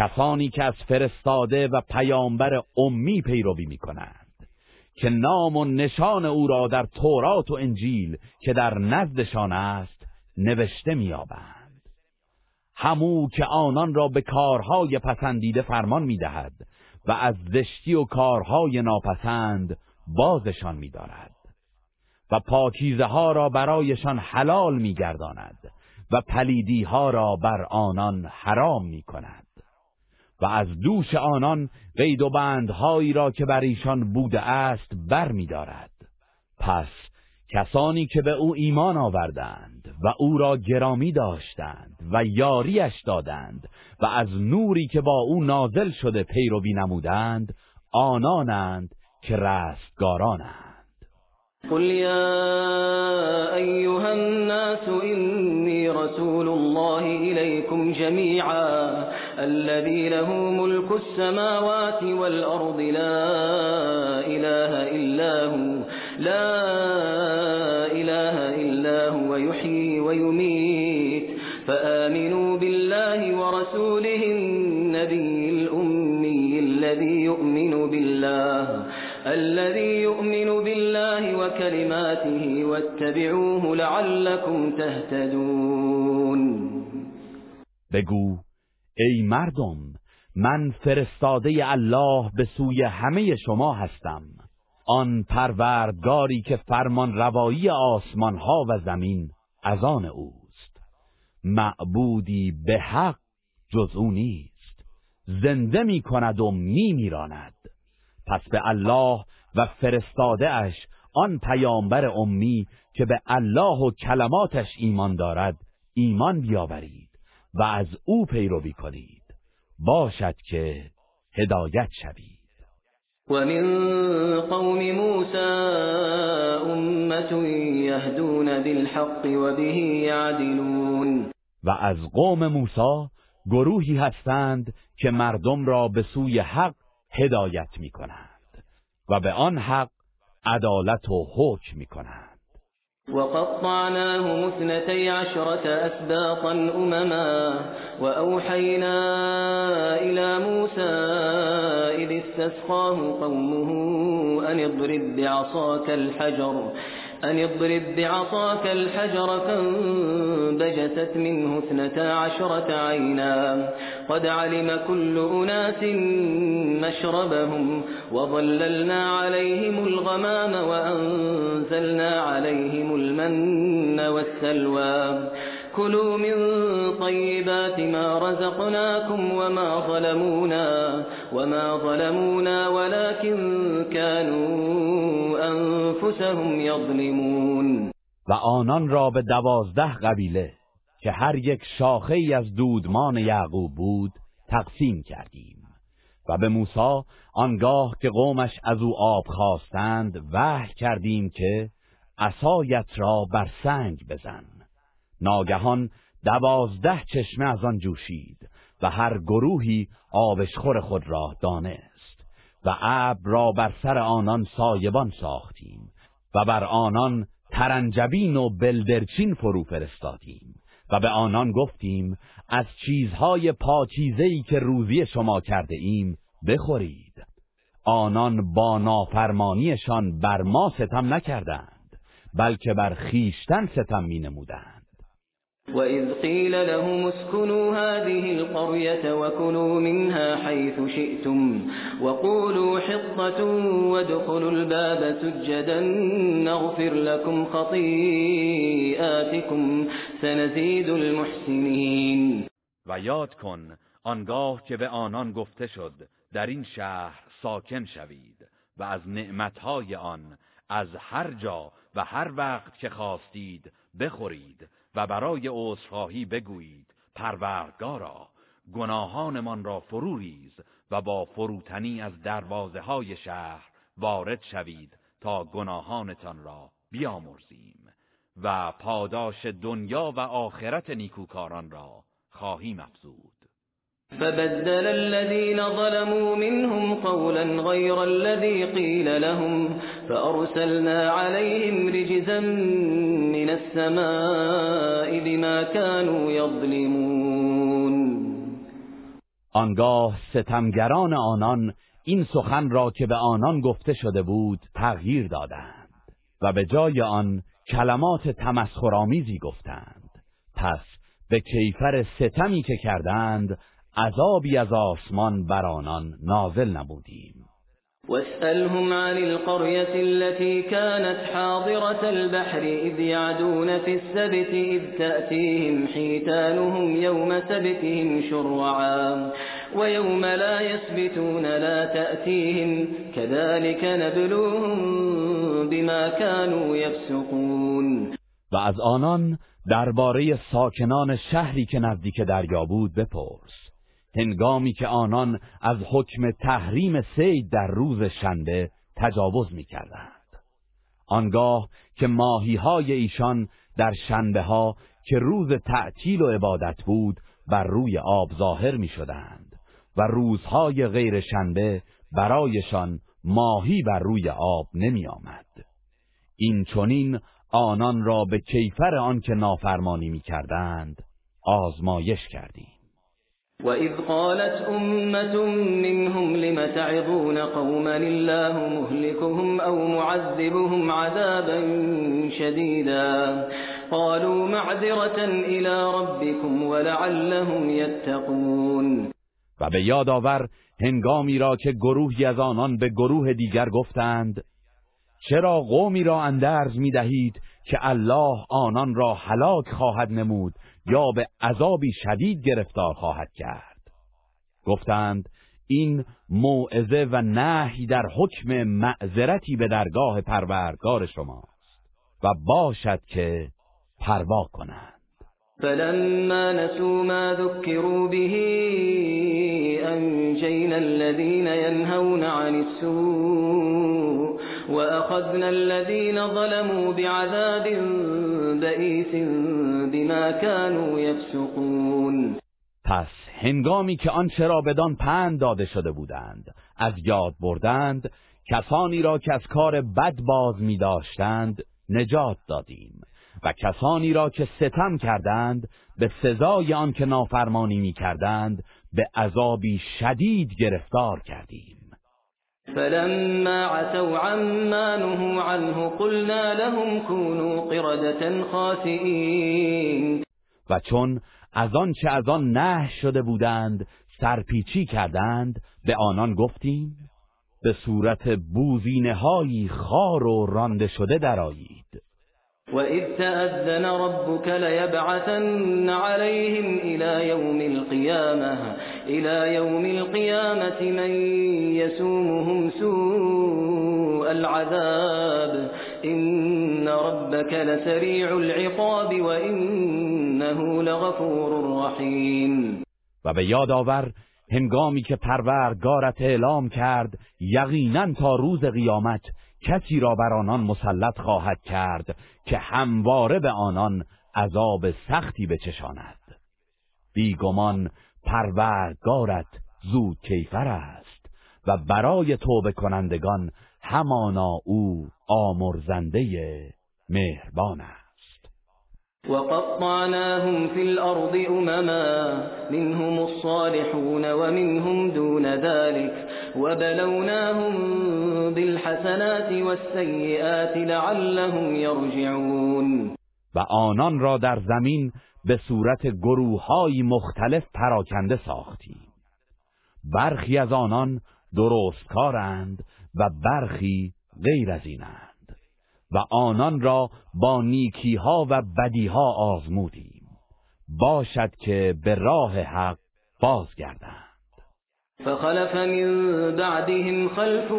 Speaker 2: کسانی که از فرستاده و پیامبر امی پیروی میکنند که نام و نشان او را در تورات و انجیل که در نزدشان است نوشته آبند همو که آنان را به کارهای پسندیده فرمان میدهد و از زشتی و کارهای ناپسند بازشان میدارد و پاکیزه ها را برایشان حلال میگرداند و پلیدی ها را بر آنان حرام می کند و از دوش آنان قید و بندهایی را که بر ایشان بوده است بر می دارد. پس کسانی که به او ایمان آوردند و او را گرامی داشتند و یاریش دادند و از نوری که با او نازل شده پیروی نمودند آنانند که رستگارانند
Speaker 3: قُلْ يَا أَيُّهَا النَّاسُ إِنِّي رَسُولُ اللَّهِ إِلَيْكُمْ جَمِيعًا الَّذِي لَهُ مُلْكُ السَّمَاوَاتِ وَالْأَرْضِ لَا إِلَٰهَ إِلَّا هُوَ لا إله إلا هو يُحْيِي وَيُمِيتُ فَآمِنُوا بِاللَّهِ وَرَسُولِهِ النَّبِيِّ الْأُمِّيِّ الَّذِي يُؤْمِنُ بِاللَّهِ الذي يؤمن بالله وكلماته واتبعوه
Speaker 2: لعلكم تهتدون بگو ای مردم من فرستاده الله به سوی همه شما هستم آن پروردگاری که فرمان روایی آسمان ها و زمین از آن اوست معبودی به حق جز او نیست زنده می کند و می میراند پس به الله و فرستاده اش آن پیامبر امی که به الله و کلماتش ایمان دارد ایمان بیاورید و از او پیروی کنید باشد که هدایت شوید
Speaker 3: و قوم موسى یهدون بالحق و
Speaker 2: و از قوم موسی گروهی هستند که مردم را به سوی حق هدایت می کنند و به آن حق عدالت و حکم می کنند
Speaker 3: وقطعناهم اثنتي عشرة أسباطا أمما وأوحينا إلى موسى إذ استسقاه قومه أن اضرب بعصاك الحجر أن اضرب بعصاك الحجر فانبجست منه اثنتا عشرة عينا قد علم كل أناس مشربهم وظللنا عليهم الغمام وأنزلنا عليهم المن والسلوى كلوا من طيبات ما رزقناكم وما ظلمونا وما ظلمونا ولكن كانوا
Speaker 2: انفسهم يظلمون و آنان را به دوازده قبیله که هر یک شاخه ای از دودمان یعقوب بود تقسیم کردیم و به موسی آنگاه که قومش از او آب خواستند وح کردیم که اصایت را بر سنگ بزن ناگهان دوازده چشمه از آن جوشید و هر گروهی آبشخور خود را دانست و ابر را بر سر آنان سایبان ساختیم و بر آنان ترنجبین و بلدرچین فرو فرستادیم و به آنان گفتیم از چیزهای پاچیزهی که روزی شما کرده ایم بخورید آنان با نافرمانیشان بر ما ستم نکردند بلکه بر خیشتن ستم می نمودند
Speaker 3: وإذ قيل لهم اسكنوا هذه القرية وكلوا منها حيث شئتم وقولوا حطة وادخلوا الباب سجدا نغفر لكم خطيئاتكم سنزيد المحسنين
Speaker 2: و یاد کن آنگاه که به آنان گفته شد در این شهر ساکن شوید و از نعمتهای آن از هر جا و هر وقت که خواستید بخورید و برای عذرخواهی بگویید پروردگارا گناهانمان را فروریز و با فروتنی از دروازه های شهر وارد شوید تا گناهانتان را بیامرزیم و پاداش دنیا و آخرت نیکوکاران را خواهیم افزود
Speaker 3: فبدل الذين ظلموا منهم قولا غير الذي قيل لهم فأرسلنا عليهم رجزا من السماء بما كانوا يظلمون
Speaker 2: آنگاه ستمگران آنان این سخن را که به آنان گفته شده بود تغییر دادند و به جای آن کلمات تمسخرآمیزی گفتند پس به کیفر ستمی که کردند عذابی از آسمان بر آنان نازل نبودیم
Speaker 3: واسألهم عن القرية التي كانت حاضرة البحر إذ يعدون في السبت إذ تأتيهم حيتانهم يوم سبتهم شرعا ويوم لا يسبتون لا تأتيهم كذلك نبلوهم بما كانوا يفسقون
Speaker 2: و از آنان درباره ساکنان شهری که نزدیک دریا بود بپرس هنگامی که آنان از حکم تحریم سید در روز شنبه تجاوز می کردند. آنگاه که ماهی های ایشان در شنبه ها که روز تعطیل و عبادت بود بر روی آب ظاهر می شدند و روزهای غیر شنبه برایشان ماهی بر روی آب نمی آمد. این چونین آنان را به کیفر آن که نافرمانی می کردند آزمایش کردیم.
Speaker 3: وَإِذْ قَالَتْ أُمَّةٌ مِّنْهُمْ لِمَ تَعِظُونَ قَوْمًا اللَّهُ مُهْلِكُهُمْ أَوْ مُعَذِّبُهُمْ عَذَابًا شَدِيدًا قَالُوا مَعْذِرَةً إِلَى رَبِّكُمْ وَلَعَلَّهُمْ يَتَّقُونَ
Speaker 2: و به یاد آور هنگامی را که گروهی از آنان به گروه دیگر گفتند چرا قومی را اندرز می دهید که الله آنان را هلاک خواهد نمود یا به عذابی شدید گرفتار خواهد کرد گفتند این موعظه و نهی در حکم معذرتی به درگاه پروردگار شماست و باشد که پروا کنند
Speaker 3: فلما نسوا ما ذكروا به انجینا الذين ينهون عن السوء وأخذنا الذين ظلموا بعذاب بئیس بما كانوا يفسقون
Speaker 2: پس هنگامی که آن شرابدان پند داده شده بودند از یاد بردند کسانی را که از کار بد باز می داشتند نجات دادیم و کسانی را که ستم کردند به سزای آن که نافرمانی می کردند به عذابی شدید گرفتار کردیم
Speaker 3: فلما عتوا عما نهوا عنه قلنا لهم كونوا قردة خاسئین
Speaker 2: و چون از آن چه از آن نه شده بودند سرپیچی کردند به آنان گفتیم به صورت بوزینه های خار و رانده شده درآیید
Speaker 3: وَإِذْ تَأَذَّنَ رَبُّكَ لَيَبْعَثَنَّ عَلَيْهِمْ إِلَى يَوْمِ الْقِيَامَةِ إِلَى يَوْمِ الْقِيَامَةِ مَنْ يَسُومُهُمْ سُوءَ الْعَذَابِ إِنَّ رَبَّكَ لَسَرِيعُ الْعِقَابِ وَإِنَّهُ لَغَفُورٌ رَّحِيمٌ
Speaker 2: وَبِيَادَ آور هنگامی که پرورگارت اعلام کرد یقینا تا روز قیامت کسی را بر آنان مسلط خواهد کرد که همواره به آنان عذاب سختی بچشاند بیگمان پروردگارت زود کیفر است و برای توبه کنندگان همانا او آمرزنده مهربان است
Speaker 3: وقطعناهم في الأرض أُمَمًا منهم الصالحون ومنهم دون ذلك وبلوناهم بالحسنات والسيئات بِالْحَسَنَاتِ وَالسَّيِّئَاتِ
Speaker 2: و آنان را در زمین به صورت های مختلف پراکنده ساختیم برخی از آنان کارند و برخی غیر از اینند و آنان را با نیکیها و بدیها آزمودیم باشد که به راه حق بازگردند
Speaker 3: فخلف من بعدهم خلف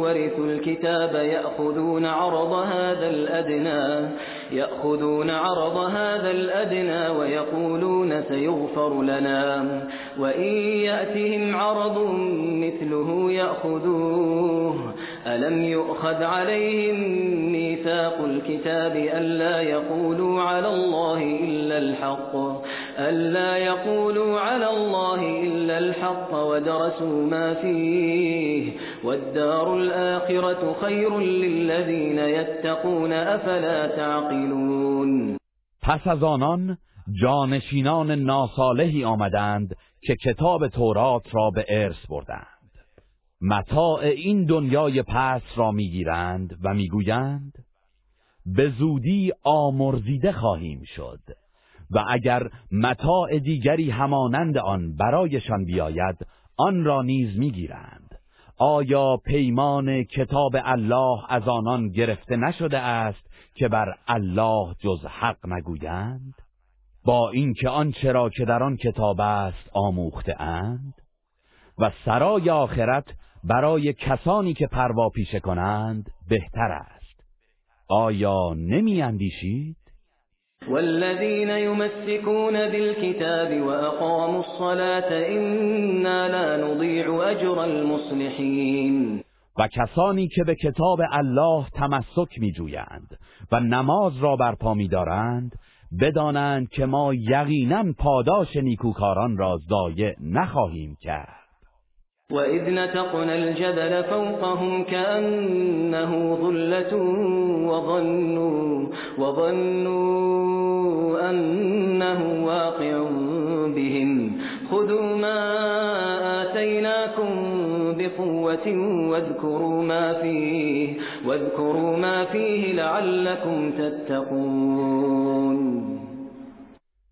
Speaker 3: ورثوا الكتاب يأخذون عرض هذا الأدنى يأخذون عرض هذا الأدنى ويقولون سيغفر لنا وإن يأتهم عرض مثله يأخذوه ألم يؤخذ عليهم ميثاق الكتاب ألا يقولوا على الله إلا الحق ألا يقولوا على الله إلا الحق ودرسوا ما فيه والدار الآخرة خیر للذین یتقون أفلا تعقلون
Speaker 2: پس از آنان جانشینان ناصالحی آمدند که کتاب تورات را به ارث بردند متاع این دنیای پس را میگیرند و میگویند به زودی آمرزیده خواهیم شد و اگر متاع دیگری همانند آن برایشان بیاید آن را نیز میگیرند آیا پیمان کتاب الله از آنان گرفته نشده است که بر الله جز حق نگویند با اینکه آن چرا که در آن کتاب است آموخته اند و سرای آخرت برای کسانی که پروا پیشه کنند بهتر است آیا نمی اندیشید؟
Speaker 3: والذين يمسكون بالكتاب وأقاموا الصلاة إنا لا نضيع أجر المصلحين
Speaker 2: و کسانی که به کتاب الله تمسک می جویند و نماز را برپا می دارند بدانند که ما یقینا پاداش نیکوکاران را ضایع نخواهیم کرد
Speaker 3: وإذ نتقنا الجبل فوقهم كأنه ظلة وظنوا, وظنوا أنه واقع بهم خذوا ما آتيناكم بقوة واذكروا ما فيه, واذكروا ما فيه لعلكم تتقون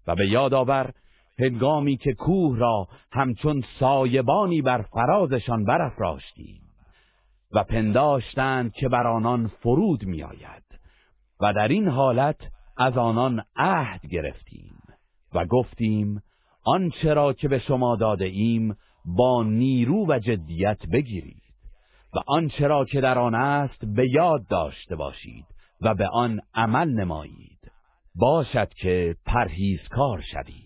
Speaker 2: و به یاد آور هنگامی که کوه را همچون سایبانی بر فرازشان برافراشتیم و پنداشتند که بر آنان فرود میآید و در این حالت از آنان عهد گرفتیم و گفتیم آنچه را که به شما داده ایم با نیرو و جدیت بگیرید و آنچه را که در آن است به یاد داشته باشید و به آن عمل نمایید باشد که پرهیزکار شوید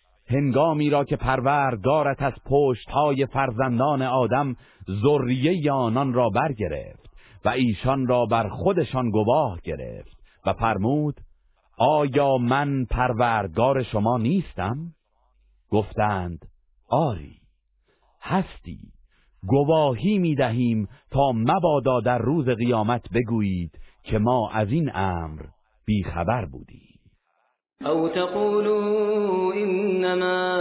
Speaker 2: هنگامی را که پروردگارت از پشتهای فرزندان آدم ذریه آنان را برگرفت و ایشان را بر خودشان گواه گرفت و فرمود آیا من پروردگار شما نیستم؟ گفتند آری هستی گواهی می دهیم تا مبادا در روز قیامت بگویید که ما از این امر بیخبر بودیم
Speaker 3: او تقولوا إنما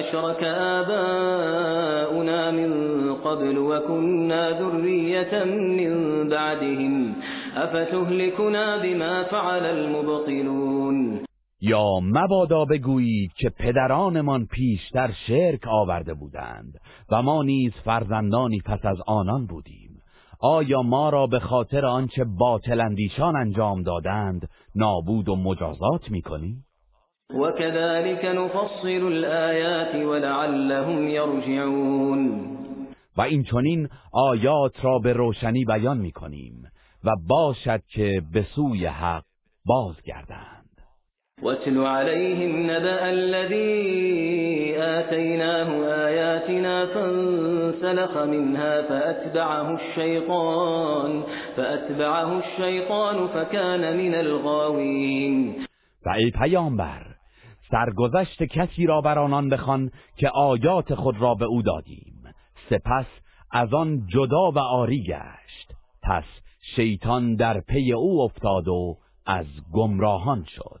Speaker 3: أشرك آباؤنا من قبل وكنا ذرية من بعدهم أفتهلكنا بما فعل المبطلون
Speaker 2: یا مبادا بگویید که پدرانمان پیشتر شرک آورده بودند و ما نیز فرزندانی پس از آنان بودیم آیا ما را به خاطر آنچه باطل اندیشان انجام دادند نابود و مجازات
Speaker 3: میکنی؟ و كذلك نفصل الآیات ولعلهم یرجعون
Speaker 2: و این چنین آیات را به روشنی بیان میکنیم و باشد که به سوی حق بازگردند
Speaker 3: واتل عليهم نبأ الذي آتيناه آياتنا فانسلخ منها فأتبعه الشيطان فأتبعه الشيطان فكان من الغاوين
Speaker 2: و ای پیامبر سرگذشت کسی را بر آنان بخوان که آیات خود را به او دادیم سپس از آن جدا و آری گشت پس شیطان در پی او افتاد و از گمراهان شد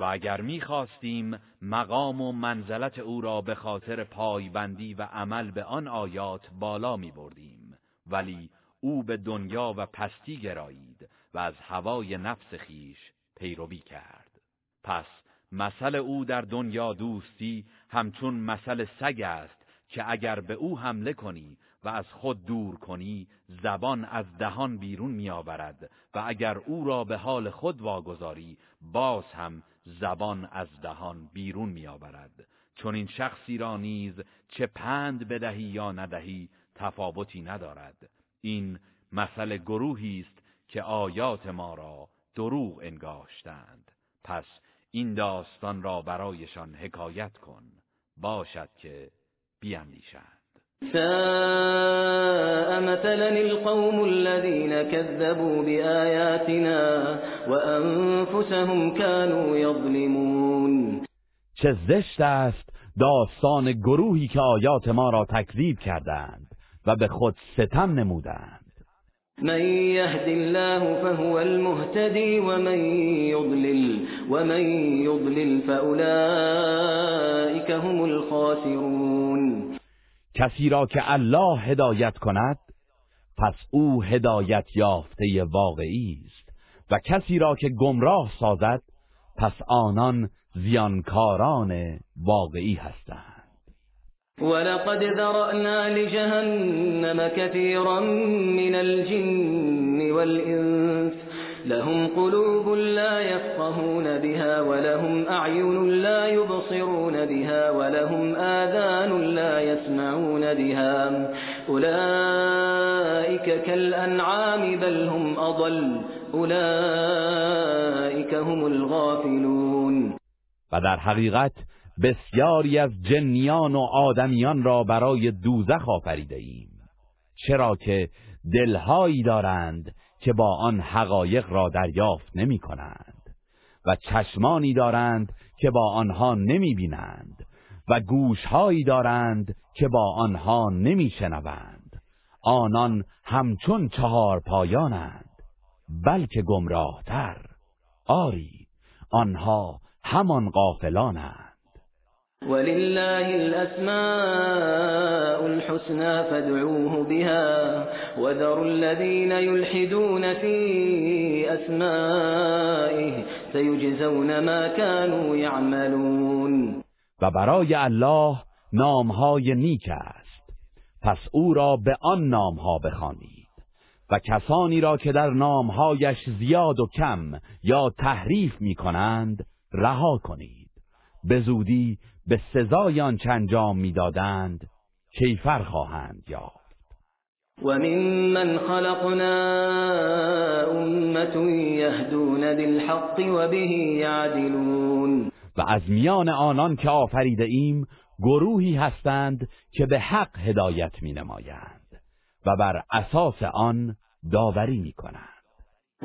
Speaker 2: و اگر میخواستیم مقام و منزلت او را به خاطر پایبندی و عمل به آن آیات بالا می بردیم ولی او به دنیا و پستی گرایید و از هوای نفس خیش پیروی کرد پس مسئله او در دنیا دوستی همچون مسئله سگ است که اگر به او حمله کنی و از خود دور کنی زبان از دهان بیرون میآورد و اگر او را به حال خود واگذاری باز هم زبان از دهان بیرون می میآورد چون این شخصی را نیز چه پند بدهی یا ندهی تفاوتی ندارد این مسئله گروهی است که آیات ما را دروغ انگاشتند پس این داستان را برایشان حکایت کن باشد که بیاندیشند
Speaker 3: ساء مثلا القوم الذين كذبوا بآياتنا وأنفسهم كانوا يظلمون
Speaker 2: چه زشت است داستان گروهی که آیات ما را تکذیب کردند و به خود ستم نمودند
Speaker 3: من يهد الله فهو المهتدي ومن يضلل ومن يضلل فأولئك هم الخاسرون
Speaker 2: کسی را که الله هدایت کند پس او هدایت یافته واقعی است و کسی را که گمراه سازد پس آنان زیانکاران واقعی هستند
Speaker 3: ولقد ذرأنا لجهنم كثيرا من الجن والانس لهم قلوب لا يفقهون بها ولهم أعين لا يبصرون بها ولهم آذان لا يسمعون بها أولئك كالأنعام بل هم أضل أولئك هم الغافلون
Speaker 2: و در حقیقت بسیاری از جنیان و آدمیان را برای دوزخ آفریده ایم چرا که دلهایی دارند که با آن حقایق را دریافت نمی کنند و چشمانی دارند که با آنها نمی بینند و گوشهایی دارند که با آنها نمی شنوند. آنان همچون چهار پایانند بلکه گمراهتر آری آنها همان قافلانند
Speaker 3: ولله الأسماء الحسنى فادعوه بها وذروا الذين يلحدون في أسمائه سيجزون ما كانوا يعملون
Speaker 2: و برای الله نامهای نیک است پس او را به آن نامها بخوانید و کسانی را که در نامهایش زیاد و کم یا تحریف می کنند رها کنید به زودی به سزای آنچه انجام میدادند کیفر خواهند یافت
Speaker 3: من خلقنا امت یهدون بالحق وبه یعدلون
Speaker 2: و از میان آنان که آفریده ایم گروهی هستند که به حق هدایت می نمایند و بر اساس آن داوری می کنند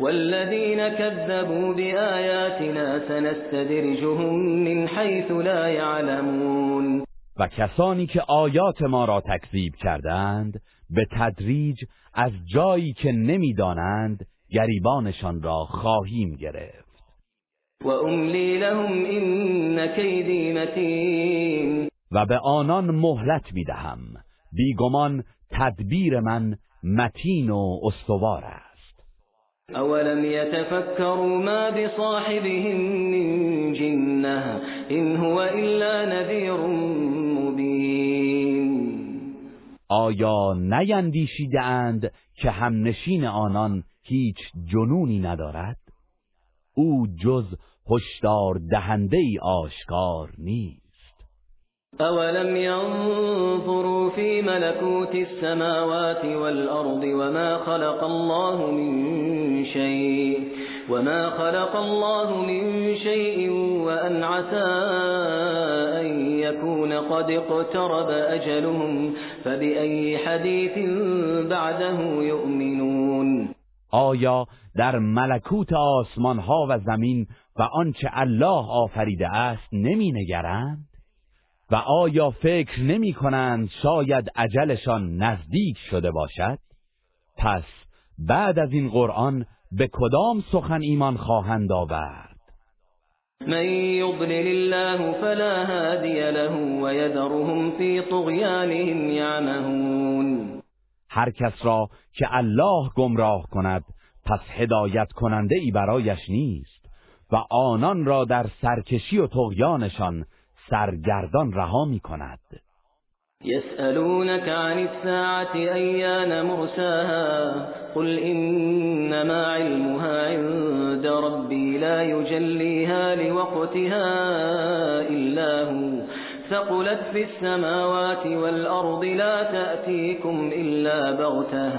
Speaker 3: والذين كذبوا بآیاتنا سنستدرجهم من حيث لا يعلمون
Speaker 2: و کسانی که آیات ما را تکذیب کردند به تدریج از جایی که نمیدانند گریبانشان را خواهیم گرفت
Speaker 3: و املی لهم این کیدی متین
Speaker 2: و به آنان مهلت میدهم بیگمان تدبیر من متین و استوار است
Speaker 3: أولم يتفكروا ما بصاحبهم من جنة إن هو إلا نذير مبين
Speaker 2: آیا اند که همنشین آنان هیچ جنونی ندارد؟ او جز هشدار دهنده ای آشکار نیست
Speaker 3: أولم ينظروا في ملكوت السماوات والأرض وما خلق الله من شيء وما خلق الله من شيء وأن عسى أن يكون قد اقترب أجلهم فبأي حديث بعده يؤمنون
Speaker 2: آیا در ملکوت آسمان ها و زمین و آنچه الله آفریده است نمی نگرند؟ و آیا فکر نمی کنند شاید عجلشان نزدیک شده باشد؟ پس بعد از این قرآن به کدام سخن ایمان خواهند آورد؟
Speaker 3: من یضلل الله فلا هادی له و فی طغیانهم یعمهون
Speaker 2: هر کس را که الله گمراه کند پس هدایت کننده ای برایش نیست و آنان را در سرکشی و طغیانشان سرگردان رها می کند
Speaker 3: يسألونك عن الساعة أيان مرساها قل إنما علمها عند ربي لا يجليها لوقتها إلا هو ثقلت في السماوات والأرض لا تأتيكم إلا بغته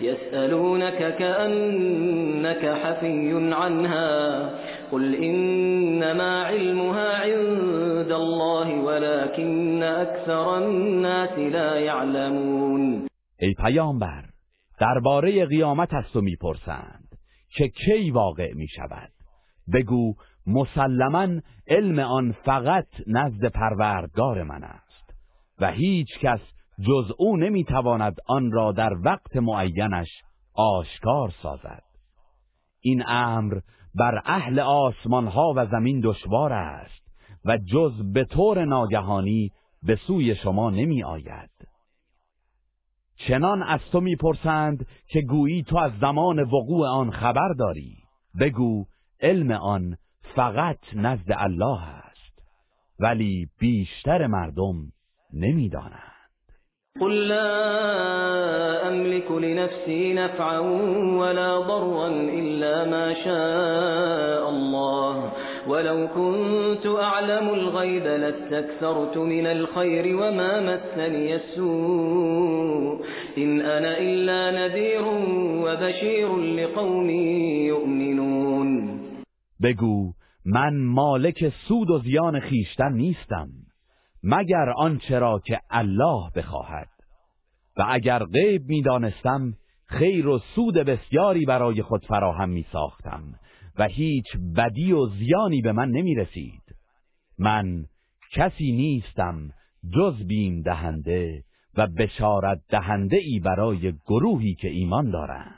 Speaker 3: يسألونك كأنك حفي عنها قل إنما علمها عند الله ولكن أكثر الناس لا يعلمون
Speaker 2: ای پیامبر درباره قیامت است و میپرسند که کی واقع می شود بگو مسلما علم آن فقط نزد پروردگار من است و هیچ کس جز او نمیتواند آن را در وقت معینش آشکار سازد این امر بر اهل آسمان ها و زمین دشوار است و جز به طور ناگهانی به سوی شما نمی آید چنان از تو میپرسند که گویی تو از زمان وقوع آن خبر داری بگو علم آن فقط نزد الله است ولی بیشتر مردم نمیدانند
Speaker 3: قل لا أملك لنفسي نفعا ولا ضرا الا ما شاء الله ولو كنت اعلم الغيب لاستكثرت من الخير وما مسني السوء إن أنا إلا نذير وبشير لقوم يؤمنون
Speaker 2: بگو من مالک سود و زیان خیشتن نیستم مگر آنچه را که الله بخواهد و اگر غیب میدانستم خیر و سود بسیاری برای خود فراهم می ساختم و هیچ بدی و زیانی به من نمی رسید من کسی نیستم جز بیم دهنده و بشارت دهنده ای برای گروهی که ایمان دارند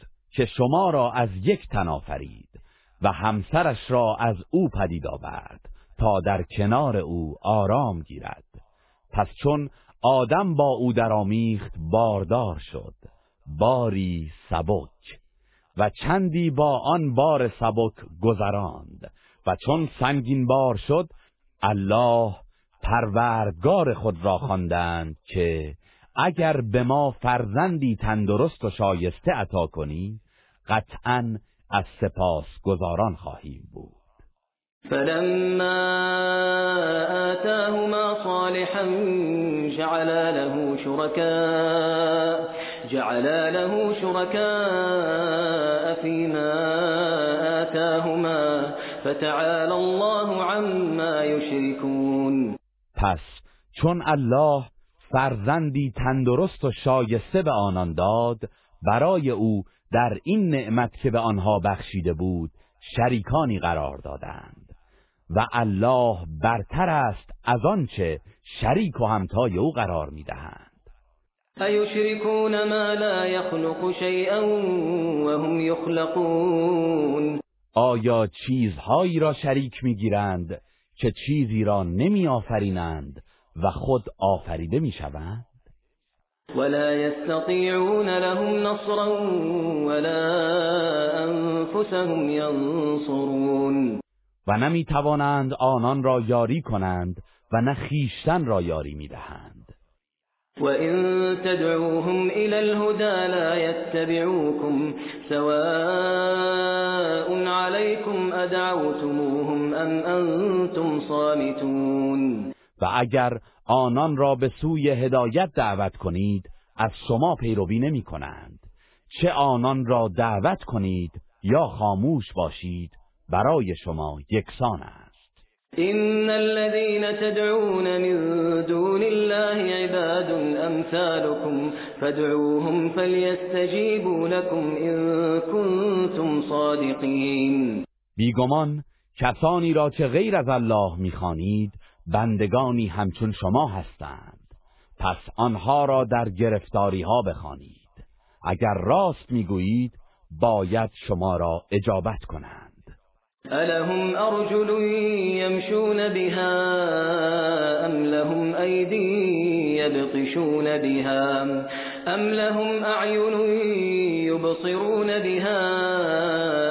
Speaker 2: که شما را از یک تن آفرید و همسرش را از او پدید آورد تا در کنار او آرام گیرد پس چون آدم با او درآمیخت باردار شد باری سبک و چندی با آن بار سبک گذراند و چون سنگین بار شد الله پروردگار خود را خواندند که اگر به ما فرزندی تندرست و شایسته عطا کنی قطعا از سپاس گذاران خواهیم بود
Speaker 3: فلما آتاهما صالحا جعلا له شركاء جعلا له شركاء فيما آتاهما فتعالى الله عما يشركون
Speaker 2: پس چون الله فرزندی تندرست و شایسته به آنان داد برای او در این نعمت که به آنها بخشیده بود شریکانی قرار دادند و الله برتر است از آنچه شریک و همتای او قرار میدهند
Speaker 3: ایشرکون ما یخلق شیئا وهم یخلقون
Speaker 2: آیا چیزهایی را شریک میگیرند که چیزی را نمی آفرینند و خود آفریده می شوند
Speaker 3: ولا يستطيعون لهم نصرا ولا انفسهم ينصرون
Speaker 2: و نمی توانند آنان را یاری کنند و نه خیشتن را یاری می دهند
Speaker 3: و این تدعوهم الى الهدى لا يتبعوكم سواء عليكم ادعوتموهم ام انتم صامتون
Speaker 2: و اگر آنان را به سوی هدایت دعوت کنید از شما پیروی نمی کنند چه آنان را دعوت کنید یا خاموش باشید برای شما یکسان است الذين تدعون من دون الله عباد امثالكم فادعوهم فليستجيبوا لكم ان كنتم صادقين بیگمان کسانی را که غیر از الله میخوانید بندگانی همچون شما هستند پس آنها را در گرفتاری ها بخوانید اگر راست میگویید باید شما را اجابت کنند
Speaker 3: الهم ارجل یمشون بها ام لهم ایدی یبطشون بها ام لهم اعین یبصرون بها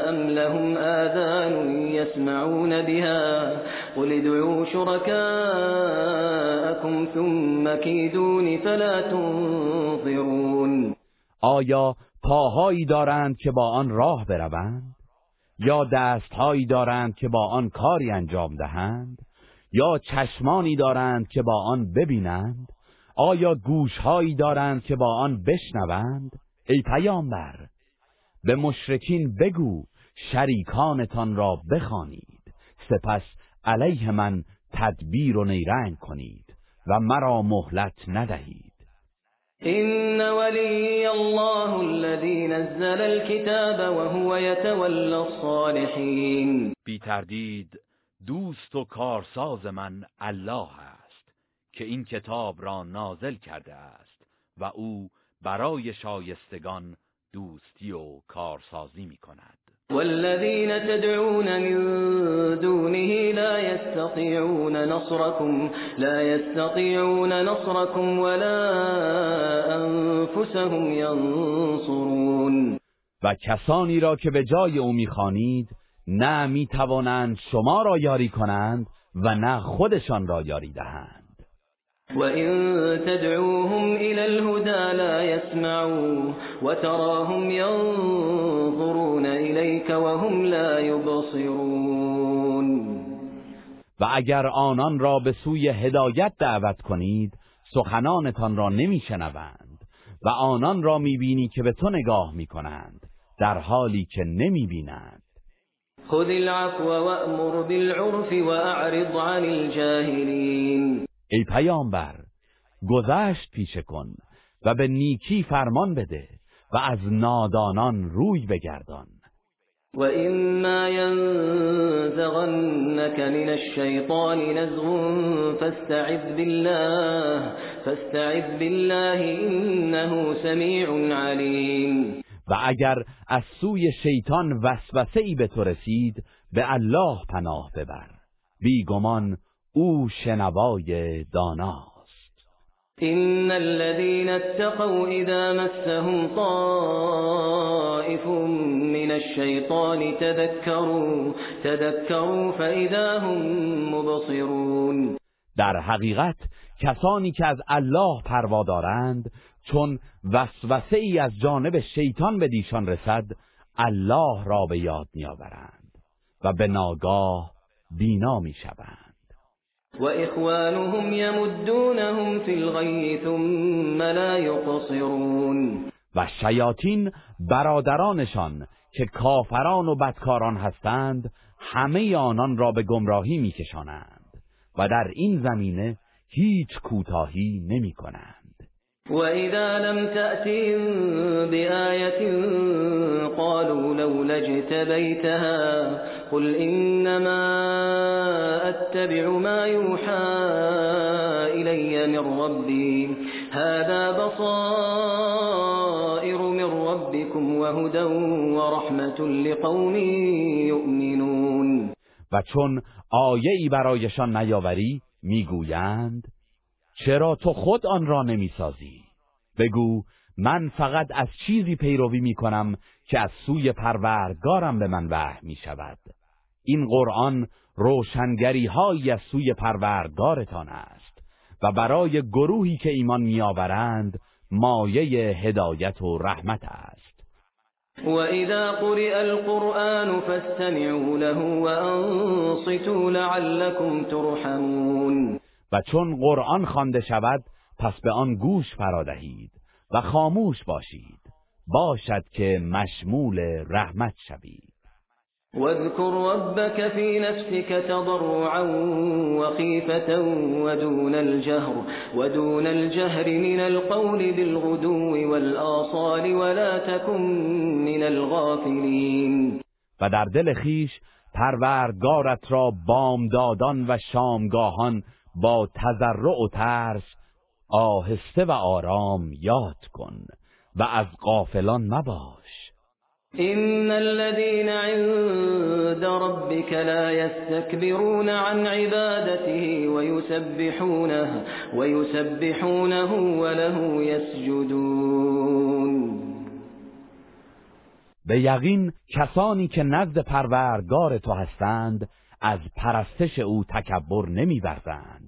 Speaker 3: ام لهم آذان یسمعون بها قل ادعوا شركاءكم ثم كيدون فلا تنظرون آیا
Speaker 2: پاهایی دارند که با آن راه بروند یا دستهایی دارند که با آن کاری انجام دهند یا چشمانی دارند که با آن ببینند آیا گوشهایی دارند که با آن بشنوند ای پیامبر به مشرکین بگو شریکانتان را بخوانید سپس علیه من تدبیر و نیرنگ کنید و مرا مهلت ندهید
Speaker 3: إن ولی الله الذي نزل الكتاب وهو يتولى
Speaker 2: الصالحين بی تردید دوست و کارساز من الله است که این کتاب را نازل کرده است و او برای شایستگان دوستی و کارسازی می کند
Speaker 3: والذين تدعون من دونه لا يستطيعون نصركم لا يستطيعون نصركم ولا انفسهم ينصرون
Speaker 2: و کسانی را که به جای او میخوانید نه میتوانند شما را یاری کنند و نه خودشان را یاری دهند
Speaker 3: وَإِن تَدْعُوهُمْ إِلَى الْهُدَىٰ لَا يَسْمَعُوا وَتَرَاهُمْ يَنظُرُونَ إِلَيْكَ وَهُمْ لَا يُبْصِرُونَ
Speaker 2: و اگر آنان را به سوی هدایت دعوت کنید سخنانتان را نمیشنوند و آنان را میبینی که به تو نگاه میکنند در حالی که نمیبینند
Speaker 3: خذ العفو وأمر بالعرف واعرض عن الجاهلين
Speaker 2: ای پیامبر گذشت پیشه کن و به نیکی فرمان بده و از نادانان روی بگردان
Speaker 3: و اما ینزغنك من الشیطان نزغ فاستعذ بالله فاستعذ بالله انه سمیع علیم
Speaker 2: و اگر از سوی شیطان وسوسه ای به تو رسید به الله پناه ببر بیگمان او شنوای داناست
Speaker 3: ان الذين اتقوا اذا مسهم طائف من الشيطان تذكروا تذكروا فاذا هم مبصرون
Speaker 2: در حقیقت کسانی که از الله پروا دارند چون وسوسه ای از جانب شیطان به دیشان رسد الله را به یاد میآورند و به ناگاه بینا میشوند
Speaker 3: وإخوانهم يمدونهم في الغي ثم لا يقصرون
Speaker 2: و شیاطین برادرانشان که کافران و بدکاران هستند همه آنان را به گمراهی میکشانند و در این زمینه هیچ کوتاهی نمیکنند.
Speaker 3: وإذا لم تأتهم بآية قالوا لولا اجتبيتها قل إنما أتبع ما يوحى إلي من ربي هذا بصائر من ربكم وهدى ورحمة لقوم يؤمنون
Speaker 2: و چون آیه‌ای برایشان نیاوری میگویند چرا تو خود آن را نمیسازی بگو من فقط از چیزی پیروی می کنم که از سوی پروردگارم به من وح می شود این قرآن روشنگری های از سوی پروردگارتان است و برای گروهی که ایمان میآورند مایه هدایت و رحمت است
Speaker 3: و قرئ القرآن فاستمعوا له وأنصتوا لعلكم ترحمون
Speaker 2: و چون قرآن خوانده شود پس به آن گوش دهید و خاموش باشید باشد که مشمول رحمت شوید
Speaker 3: واذكر ربك في نفسك تضرعا وخيفة ودون الجهر ودون الجهر من القول بالغدو والآصال ولا تكن من الغافلين
Speaker 2: و در دل خیش پروردگارت را بامدادان و شامگاهان با تذرع و ترس آهسته و آرام یاد کن و از قافلان مباش
Speaker 3: این الذين عند ربك لا يستكبرون عن عبادته ويسبحونه, ويسبحونه وله يسجدون
Speaker 2: به یقین کسانی که نزد پروردگار تو هستند از پرستش او تکبر نمیورزند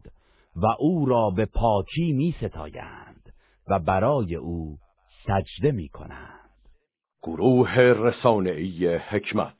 Speaker 2: و او را به پاکی می ستایند و برای او سجده می کنند گروه رسانعی حکمت